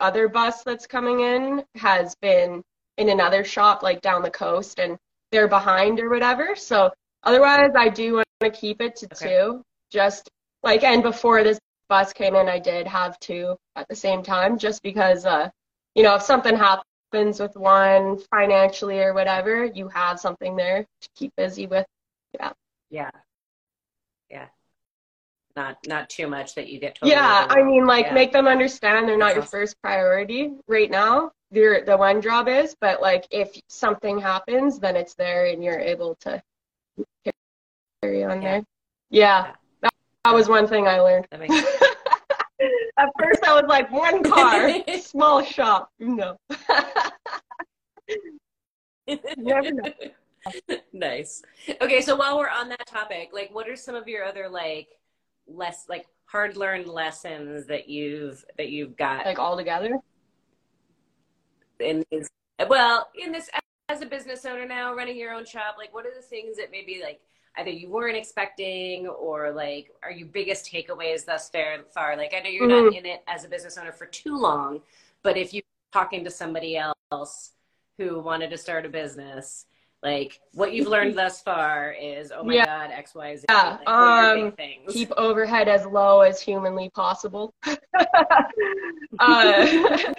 other bus that's coming in has been in another shop like down the coast and they're behind or whatever. So otherwise I do want to keep it to okay. two. Just like and before this bus came in I did have two at the same time just because uh you know if something happens happens with one financially or whatever, you have something there to keep busy with. Yeah. Yeah. Yeah. Not not too much that you get totally Yeah, I mean like yeah. make them understand they're not That's your awesome. first priority right now. Your the one job is, but like if something happens, then it's there and you're able to carry on yeah. there. Yeah. yeah. That, that was one thing I learned. At first, I was like, one car, small shop. No. never know. nice. Okay, so while we're on that topic, like, what are some of your other like less like hard learned lessons that you've that you've got like all together in this? Well, in this as a business owner now, running your own shop, like, what are the things that maybe like either you weren't expecting or like are your biggest takeaways thus far like i know you're mm-hmm. not in it as a business owner for too long but if you're talking to somebody else who wanted to start a business like what you've learned thus far is oh my yeah. god x y z yeah like, um keep overhead as low as humanly possible uh,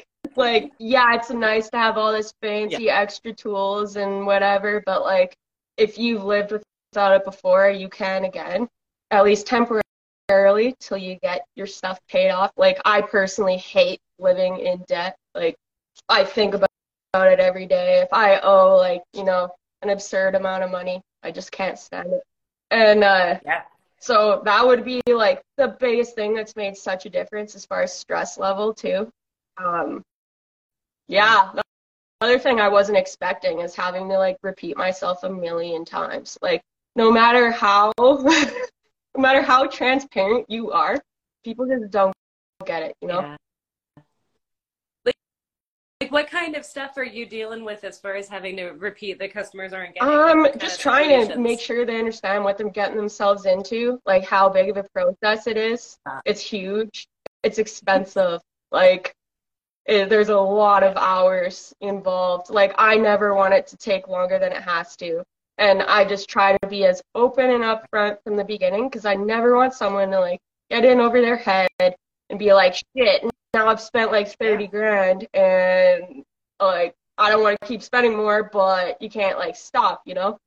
like yeah it's nice to have all this fancy yeah. extra tools and whatever but like if you've lived with without it before, you can again, at least temporarily till you get your stuff paid off. Like I personally hate living in debt. Like I think about it every day. If I owe like, you know, an absurd amount of money, I just can't stand it. And uh yeah. so that would be like the biggest thing that's made such a difference as far as stress level too. Um yeah, the other thing I wasn't expecting is having to like repeat myself a million times. Like no matter how no matter how transparent you are, people just don't get it, you know? Yeah. Like, like, what kind of stuff are you dealing with as far as having to repeat that customers aren't getting? Um, just trying to make sure they understand what they're getting themselves into, like how big of a process it is. Ah. It's huge. It's expensive. Like, it, there's a lot of hours involved. Like, I never want it to take longer than it has to. And I just try to be as open and upfront from the beginning because I never want someone to like get in over their head and be like, shit, now I've spent like 30 grand and like I don't want to keep spending more, but you can't like stop, you know?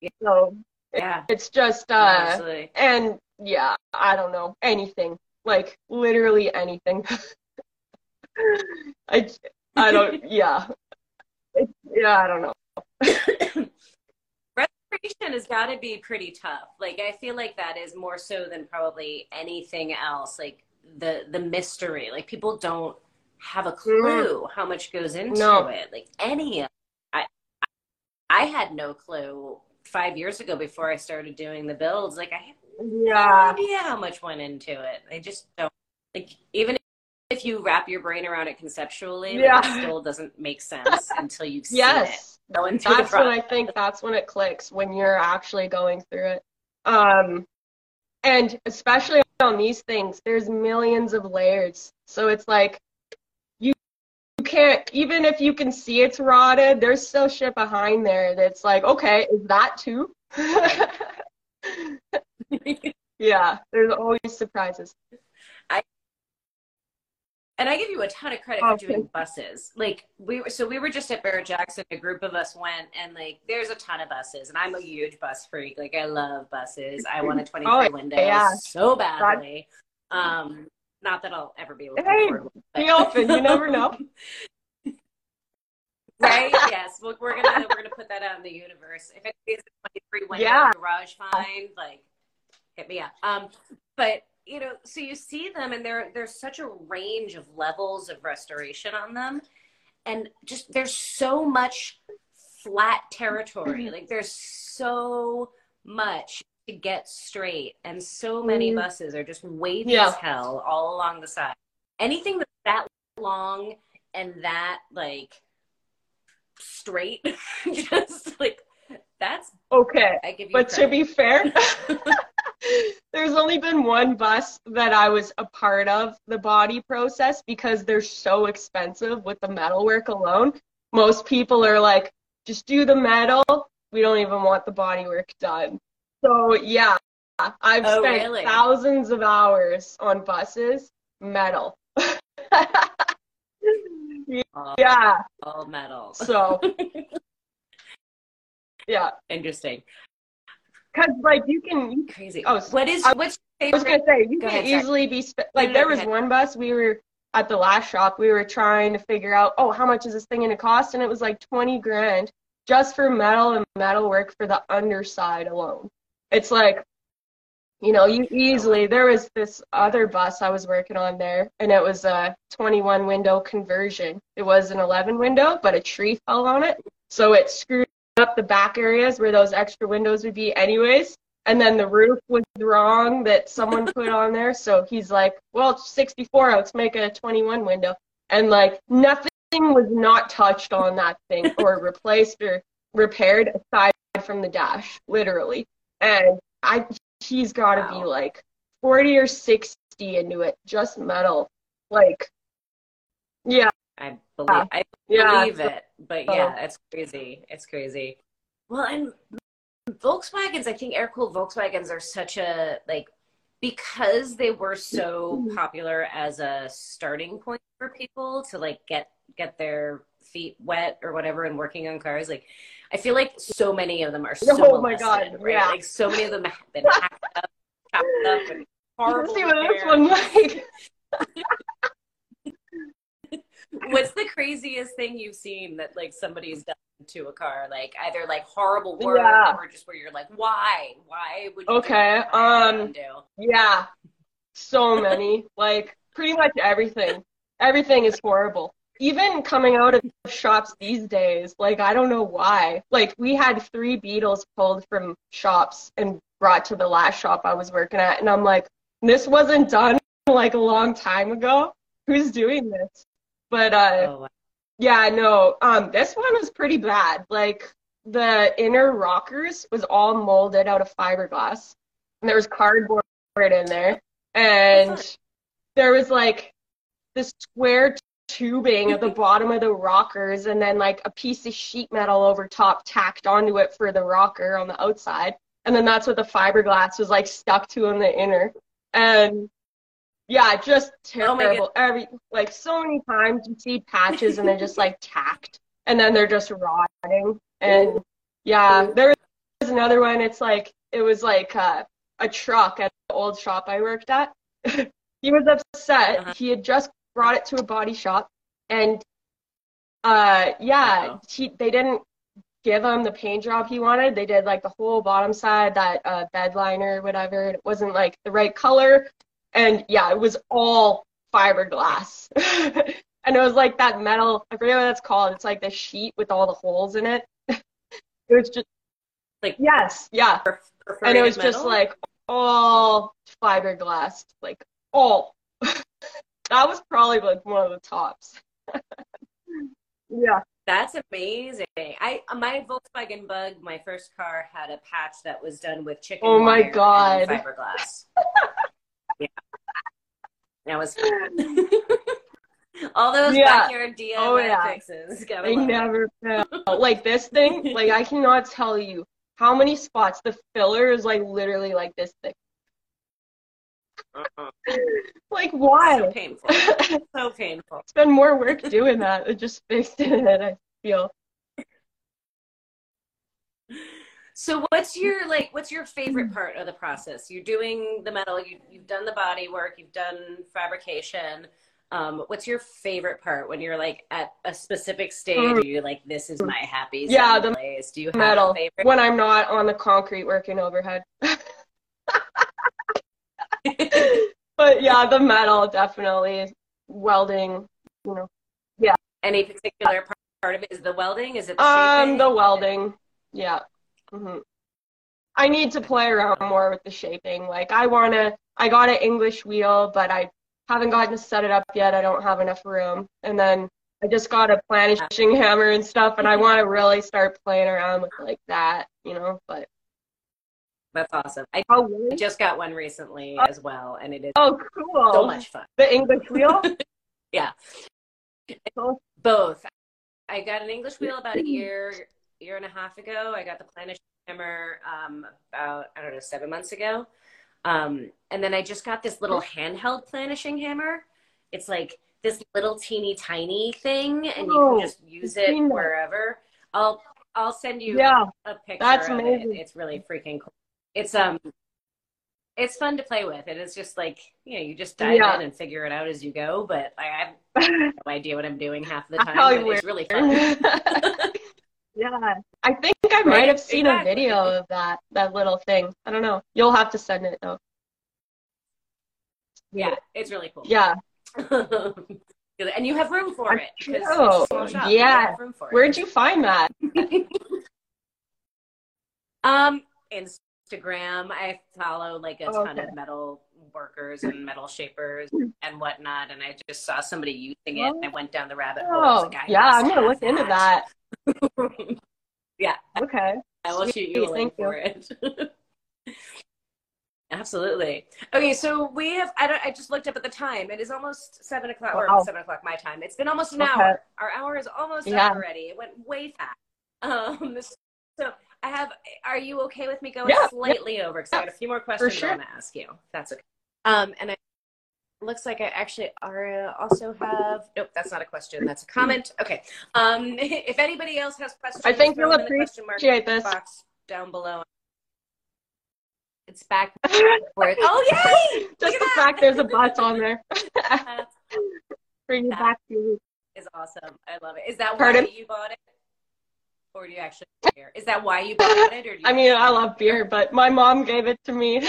Yeah. So Yeah, it's just uh and yeah, I don't know, anything. Like literally anything. I I don't yeah. It's, yeah, I don't know. Restoration has got to be pretty tough. Like I feel like that is more so than probably anything else. Like the the mystery. Like people don't have a mm-hmm. clue how much goes into No. it. Like any of I I had no clue five years ago before I started doing the builds. Like I had no idea how much went into it. They just don't like even if you wrap your brain around it conceptually, like, it still doesn't make sense until you've seen Yes. it. Go into That's when. I think that's when it clicks when you're actually going through it. Um, and especially on these things, there's millions of layers. So it's like you you can't even if you can see it's rotted, there's still shit behind there that's like, okay, is that too? yeah, there's always surprises. And I give you a ton of credit Oh, for doing buses. Like we were, so we were just at Barrett Jackson. A group of us went, and like there's a ton of buses, and I'm a huge bus freak. Like I love buses. I want a 23 Oh, window yeah. so badly. Um, not that I'll ever be able to Hey, afford one. but- Be open, you never know. right? Yes, we're, we're gonna we're gonna put that out in the universe. If it is a 23 window Yeah. garage find, like hit me up. Um, but you know, so you see them, and there there's such a range of levels of restoration on them, and just there's so much flat territory. Like there's so much to get straight, and so many Mhm. buses are just wavy Yeah. as hell all along the side. Anything that's that long and that like straight, just like that's Okay. I give you. But to be fair, there's only been one bus that I was a part of the body process because they're so expensive with the metal work alone. Most people are like, just do the metal. We don't even want the body work done. So yeah, I've Oh, spent really? thousands of hours on buses, metal. all, yeah. all metal. So yeah, Interesting. because like you can you Crazy. Oh, what is I- what's I was gonna say you Go can ahead, sorry. easily be sp- like no, there was ahead. one bus we were at the last shop we were trying to figure out oh how much is this thing gonna cost and it was like 20 grand just for metal and metal work for the underside alone it's like you know you oh, easily there was this other bus i was working on there and it was a 21 window conversion it was an 11 window but a tree fell on it so it screwed up the back areas where those extra windows would be anyways. And then the roof was wrong that someone put on there. So he's like well it's 64 let's make it a 21 window. And like nothing was not touched on that thing or replaced or repaired aside from the dash literally. And i he's got to be like 40 or 60 into it just metal. Like yeah I believe I yeah believe it, but yeah, it's crazy. It's crazy. Well, and Volkswagens, I think air cooled Volkswagens are such a like because they were so mm-hmm. popular as a starting point for people to like get get their feet wet or whatever and working on cars. Like I feel like so many of them are oh so Oh my God, right? yeah. Like so many of them have been hacked up, chopped up, and horrible. Let's see what this one like What's the craziest thing you've seen that like somebody's done to a car? Like either like horrible work Yeah. or just where you're like, why? Why would you Okay, do that? Why would um? Yeah, so many. like pretty much everything. Everything is horrible. Even coming out of shops these days, like I don't know why. Like we had three beetles pulled from shops and brought to the last shop I was working at, and I'm like, this wasn't done like a long time ago. Who's doing this? But uh, Oh, wow. yeah, no, um, this one was pretty bad. Like the inner rockers was all molded out of fiberglass, and there was cardboard in there, and there was like this square tubing at the bottom of the rockers, and then like a piece of sheet metal over top tacked onto it for the rocker on the outside, and then that's what the fiberglass was like stuck to on the inner, and yeah, just Oh terrible. Every like so many times you see patches and they're just like tacked, and then they're just rotting. And yeah, there was another one. It's like it was like uh, a truck at the old shop I worked at. he was upset. Uh-huh. He had just brought it to a body shop, and uh, yeah, Uh-oh. he they didn't give him the paint job he wanted. They did like the whole bottom side, that uh, bed liner, whatever. It wasn't like the right color, and yeah, it was all fiberglass. and it was like that metal. I forget what that's called. It's like the sheet with all the holes in it. it was just Like- yes, yeah Per- and it was perforated just like all fiberglass, like all. that was probably like one of the tops. yeah. That's amazing. I my Volkswagen Bug, my first car had a patch that was done with chicken Oh my wire and God. fiberglass. Yeah, that was fun. all those Yeah. backyard DIY Oh, yeah. fixes. Gotta They never fail. like this thing, like I cannot tell you how many spots the filler is like literally like this thick. Uh-uh. Like So why? painful. So painful. Spend more work doing that than just fixing it. I feel. So what's your like what's your favorite part of the process? You're doing the metal, you you've done the body work, you've done fabrication. Um, what's your favorite part when you're like at a specific stage Mm. you're like, this is my happy Yeah, the place? Do you have Metal. a favorite? When I'm not on the concrete working overhead. but yeah, the metal definitely welding. You know, yeah. Any particular part, part of it is the welding? Is it the um, shaping? the welding. Yeah. Hmm I need to play around more with the shaping. Like I wanna, I got an English wheel, but I haven't gotten to set it up yet. I don't have enough room. And then I just got a planishing hammer and stuff, and I want to really start playing around with like that, you know. But That's awesome. I oh, really? just got one recently as well, and it is oh, cool. so much fun. The English wheel. Yeah. Both. I got an English wheel about a year, year and a half ago. I got the Planish hammer um, about I don't know seven months ago, um, and then I just got this little handheld planishing hammer. It's like this little teeny tiny thing, and you Oh, can just use it wherever. I'll I'll send you Yeah, a picture That's of amazing. it. It's really freaking cool. It's um, it's fun to play with. It is just like you know, you just dive Yeah. in and figure it out as you go. But I have no idea what I'm doing half the time. it's really fun. yeah. I think I might have seen a video of that that little thing. I don't know. You'll have to send it though. yeah, it's really cool. Yeah. and you have room for I it. 'cause it's a know. You Yeah. room for it. Where'd you find that? Um, Instagram. I follow like a ton Okay. of metal workers and metal shapers and whatnot, and I just saw somebody using it, and I went down the rabbit hole. Oh, like, yeah. I'm gonna look into that. yeah, Okay. I will Sweet, shoot you a link for it. Absolutely. Okay, so we have. I don't. I just looked up at the time. It is almost seven o'clock, Wow. or seven o'clock my time. It's been almost an Okay. hour. Our hour is almost Yeah. up already. It went way fast. Um, so I have. Are you okay with me going Yeah, slightly over? Because I got a few more questions sure. I want to ask you. That's okay. Um, and I looks like I actually are also have. Nope, that's not a question. That's a comment. Okay. Um, if anybody else has questions, I think you'll them question mark Appreciate this. box down below. It's back oh yay! Just the fact there's a bus on there. Bring you That- back to is awesome. I love it. Is that Pardon? why you bought it, or do you actually care? Is that why you bought it, or do you I mean, I love beer, but my mom gave it to me.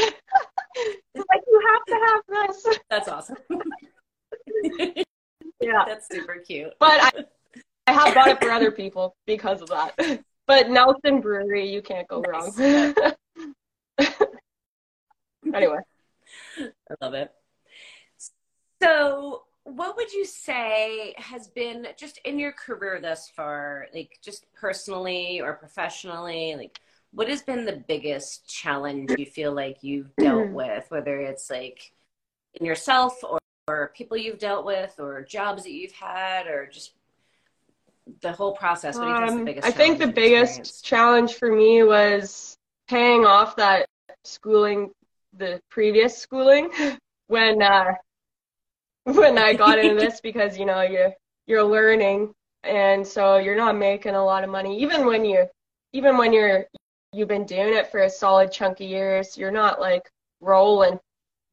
Like, you have to have this. That's awesome. Yeah. That's super cute. But I, I have bought it for other people because of that. But Nelson Brewery, you can't go wrong. anyway. I love it. So, what would you say has been just in your career thus far, like just personally or professionally, like what has been the biggest challenge you feel like you've dealt with, whether it's like in yourself or, or people you've dealt with or jobs that you've had or just the whole process? What do you think is the Um, biggest I think the biggest challenge for me was paying off that schooling, the previous schooling, when uh, when I got into this because you know you're you're learning and so you're not making a lot of money. Even when you even when you're you've been doing it for a solid chunk of years you're not like rolling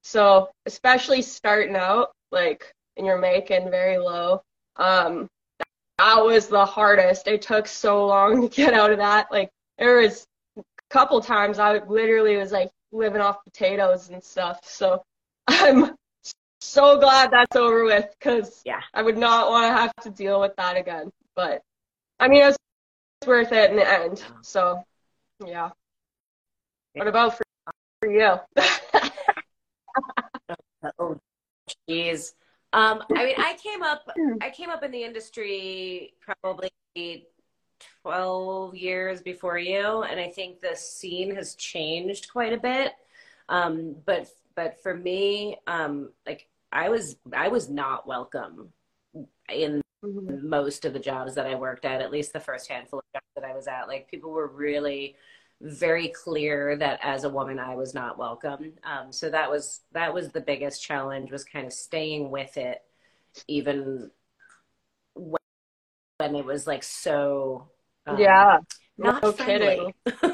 so especially starting out like and you're making very low um that was the hardest it took so long to get out of that like there was a couple times I literally was like living off potatoes and stuff so I'm so glad that's over with because Yeah. I would not want to have to deal with that again. But I mean, it was worth it in the end. So, yeah. What about for, for you? Oh, jeez. Um, I mean, I came up, I came up in the industry probably 12 years before you, and I think the scene has changed quite a bit. Um, but, but for me, um, like I was, I was not welcome in Mhm. most of the jobs that I worked at, at least the first handful of jobs that I was at. Like people were really very clear that as a woman I was not welcome. Um, so that was that was the biggest challenge was kind of staying with it, even when, when it was like so um, yeah, not no friendly.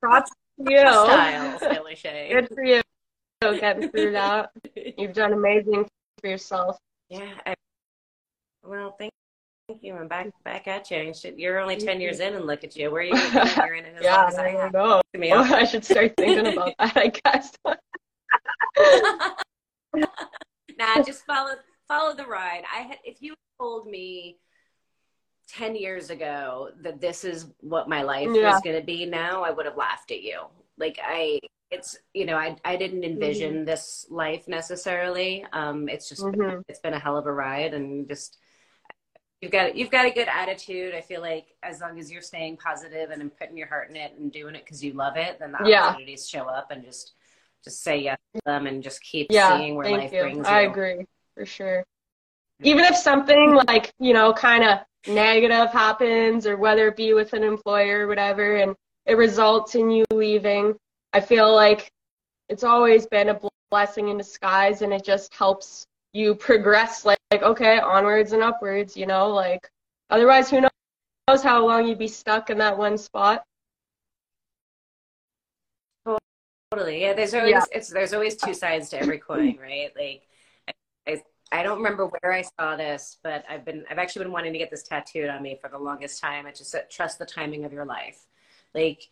props to you. Hostiles, I would say. Good for you So getting through that. You've done amazing for yourself. Yeah. I, well, thank, thank you. I'm back back at you. You're only ten years in, and look at you. Where are you? You're in it as Yeah, long as I I have. know. I'll- I should start thinking about that, I guess. nah, just follow follow the ride. I had if you told me ten years ago that this is what my life Yeah. was going to be now, I would have laughed at you. Like I, it's you know, I I didn't envision this life necessarily. Um, it's just Mhm. it's been a hell of a ride, and just you've got you've got a good attitude. I feel like as long as you're staying positive and putting your heart in it and doing it because you love it, then the Yeah. opportunities show up, and just just say yes to them and just keep Yeah, seeing where life you. brings you. I agree for sure. Even if something like, you know, kind of negative happens or whether it be with an employer or whatever and it results in you leaving, I feel like it's always been a blessing in disguise and it just helps you progress like, like okay, onwards and upwards, you know, like otherwise who knows how long you'd be stuck in that one spot. Totally. Yeah. There's always Yeah. it's there's always two sides to every coin, right? Like I, I I don't remember where I saw this, but I've been I've actually been wanting to get this tattooed on me for the longest time. It's just that trust the timing of your life. Like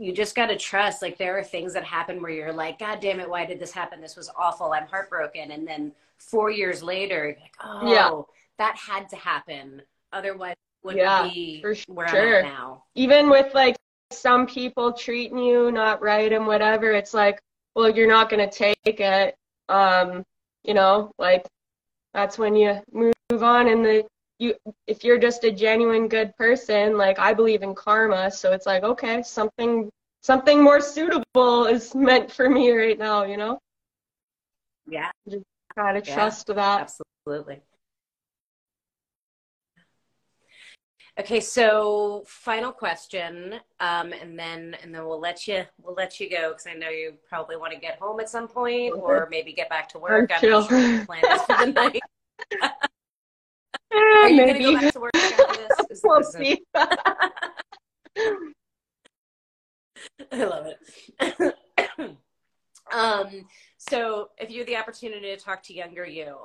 you just got to trust like there are things that happen where you're like god damn it why did this happen? This was awful. I'm heartbroken. And then four years later you're like oh Yeah. that had to happen. Otherwise it wouldn't Yeah, be for where i'm at now. Even with like some people treating you not right and whatever, it's like, well, you're not gonna take it. Um, you know, like that's when you move on and the you if you're just a genuine good person, like I believe in karma, so it's like, okay, something something more suitable is meant for me right now, you know? yeah just Gotta Yeah. trust that. Absolutely. Okay, so final question, um, and then and then we'll let you we'll let you go because I know you probably want to get home at some point or maybe get back to work. I'm chill. not sure what plan is for the night. Are you maybe. gonna go back to work after this? Is- we'll see. I love it. um, so if you had the opportunity to talk to younger you,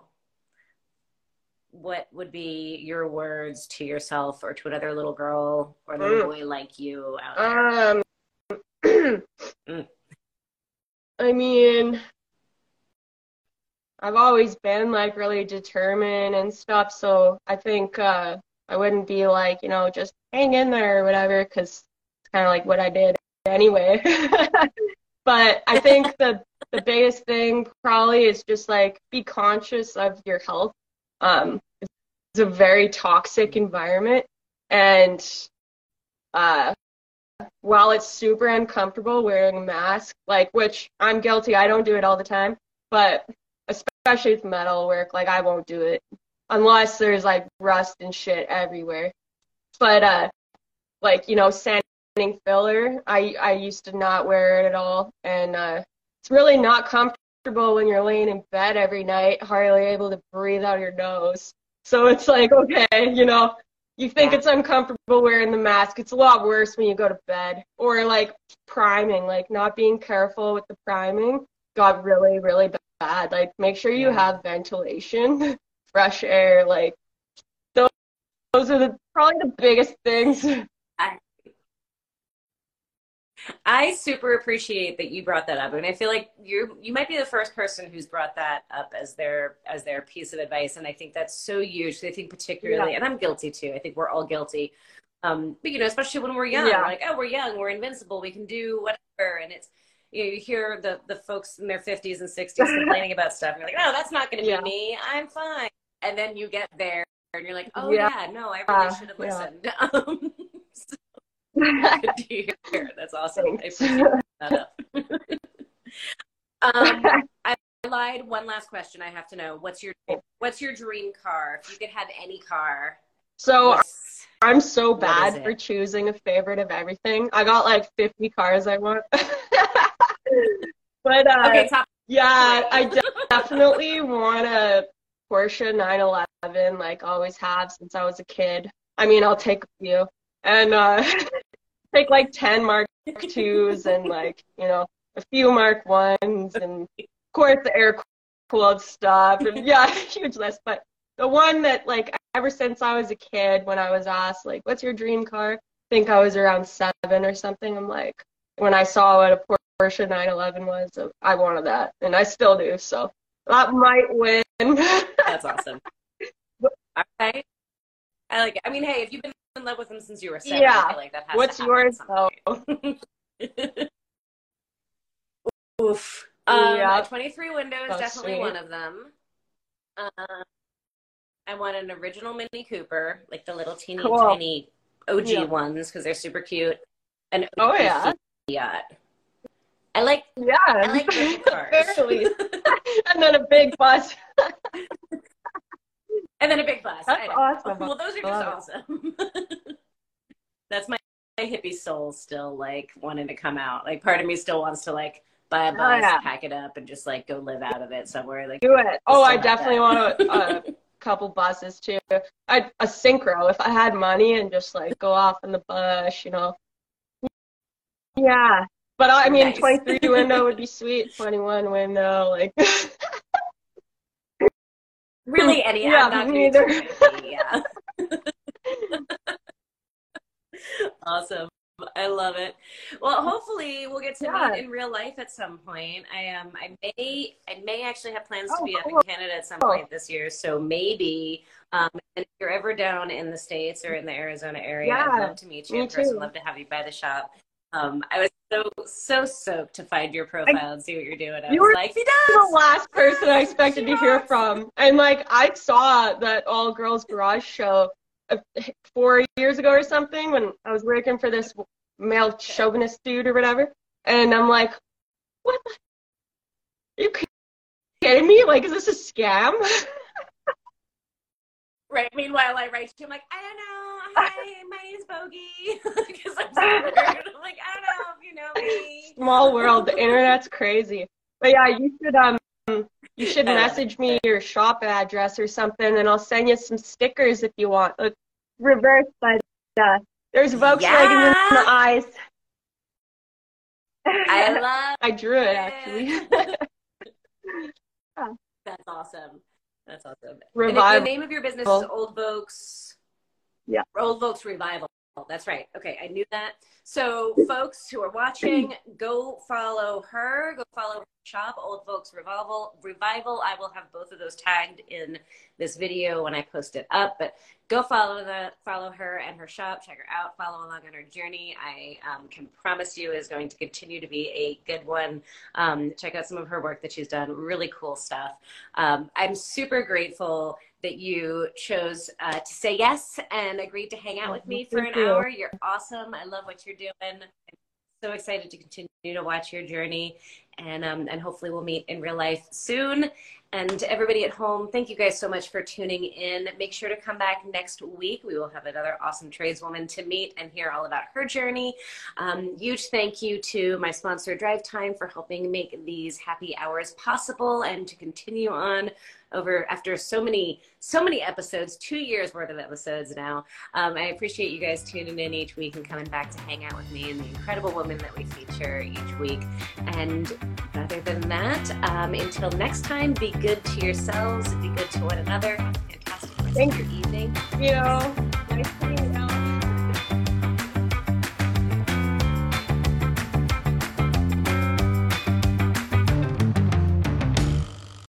what would be your words to yourself or to another little girl or little Mm. boy like you out there? Um, Mm. I mean, I've always been like really determined and stuff, so I think uh, I wouldn't be like, you know, just hang in there or whatever, because it's kind of like what I did anyway. But I think the the biggest thing probably is just like be conscious of your health. Um, it's a very toxic environment, and uh, while it's super uncomfortable wearing a mask, like which I'm guilty, I don't do it all the time, but especially with metal work, like I won't do it unless there's like rust and shit everywhere. But uh, like you know, sanding filler, I I used to not wear it at all, and uh, it's really not comfortable when you're laying in bed every night, hardly able to breathe out your nose. So it's like, okay, you know, you think it's uncomfortable wearing the mask. It's a lot worse when you go to bed. Or like priming, like not being careful with the priming got really, really bad. Like make sure you have ventilation, fresh air, like those those are the probably the biggest things. I, I super appreciate that you brought that up, and I feel like you you might be the first person who's brought that up as their as their piece of advice, and I think that's so huge. I think particularly, yeah. and I'm guilty too. I think we're all guilty, um, but you know, especially when we're young, yeah. we're like, oh, we're young, we're invincible, we can do whatever, and it's you, hear the the folks in their 50s and 60s complaining about stuff, and you're like, oh, that's not going to be yeah. me, I'm fine, and then you get there, and you're like, oh yeah, no, I really should have listened. Um, hear. That's awesome. I appreciate that um, I lied. One last question. I have to know. What's your What's your dream car? If you could have any car. So I'm so bad for choosing a favorite of everything. I got like 50 cars I want. But uh, okay, top yeah, I definitely want a Porsche 911. Like always have since I was a kid. I mean, I'll take a few and uh, take like 10 Mark twos and like, you know, a few Mark ones and of course the air cooled stuff. And yeah, huge list. But the one that like ever since I was a kid, when I was asked like, what's your dream car? I think I was around seven or something. I'm like, when I saw what a Porsche 911 was, I wanted that, and I still do. So that might win. That's awesome. Okay. I like it. I mean, hey, if you've been in love with him since you were seven. Yeah. like that What's yours though? Oof. Um, yeah. 23 Windows, oh, definitely sweet. one of them. Uh, I want an original Mini Cooper, like the little teeny cool. tiny OG yeah. ones because they're super cute. And oh yeah, Fiat. I like yeah, I like cars. and then a big bus. and then a big bus. That's awesome. Well, those are just awesome. That's my, my hippie soul still like wanting to come out. Like part of me still wants to like buy a oh, bus, oh, yeah. pack it up, and just like go live out of it somewhere. Like do it. Oh, I definitely want a, a couple buses too. I a synchro if I had money and just like go off in the bush, you know. Yeah, but I mean, nice. 23 window would be sweet. 21 window, like. really, any? Yeah, me neither. Yeah. awesome. I love it. Well, hopefully we'll get to yeah. meet in real life at some point. I am. Um, I may. I may actually have plans oh, to be cool. up in Canada at some point this year. So maybe, um, if you're ever down in the states or in the Arizona area, yeah, I'd love to meet you in person. I'd love to have you by the shop. Um, I was so so soaked to find your profile I, and see what you're doing. I you was were like, he does. The last person I expected to hear from, and like I saw that all girls garage show four years ago or something when I was working for this male chauvinist dude or whatever. And I'm like, what? Are you kidding me? Like, is this a scam? right. Meanwhile, I write to him like, I don't know. Hi, my name's Bogey. Because I'm so weird. I'm like, I don't know if you know me. Small world. The internet's crazy. But yeah, you should um you should message me your shop address or something, and I'll send you some stickers if you want. Look, reverse, but uh, there's Volkswagen yeah. in the eyes. I love. I drew it, it. actually. That's awesome. That's awesome. Revival. the name of your business is Old Volks. Yeah. Old Volks Revival. That's right. Okay, I knew that. So, folks who are watching, go follow her. Go follow her shop, Old Volks Revival. Revival. I will have both of those tagged in this video when I post it up. But go follow the follow her and her shop. Check her out. Follow along on her journey. I um, can promise you is going to continue to be a good one. Um, check out some of her work that she's done. Really cool stuff. Um, I'm super grateful that you chose uh, to say yes and agreed to hang out with me for an hour. You're awesome. I love what you're doing. I'm so excited to continue to watch your journey, and um, and hopefully we'll meet in real life soon. And to everybody at home, thank you guys so much for tuning in. Make sure to come back next week. We will have another awesome tradeswoman to meet and hear all about her journey. Um, huge thank you to my sponsor, Drive Time, for helping make these happy hours possible and to continue on over after so many so many episodes two years worth of episodes now. Um, i appreciate you guys tuning in each week and coming back to hang out with me and the incredible women that we feature each week. And other than that um, until next time be good to yourselves be good to one another. Fantastic Thank of your evening. you. Nice meeting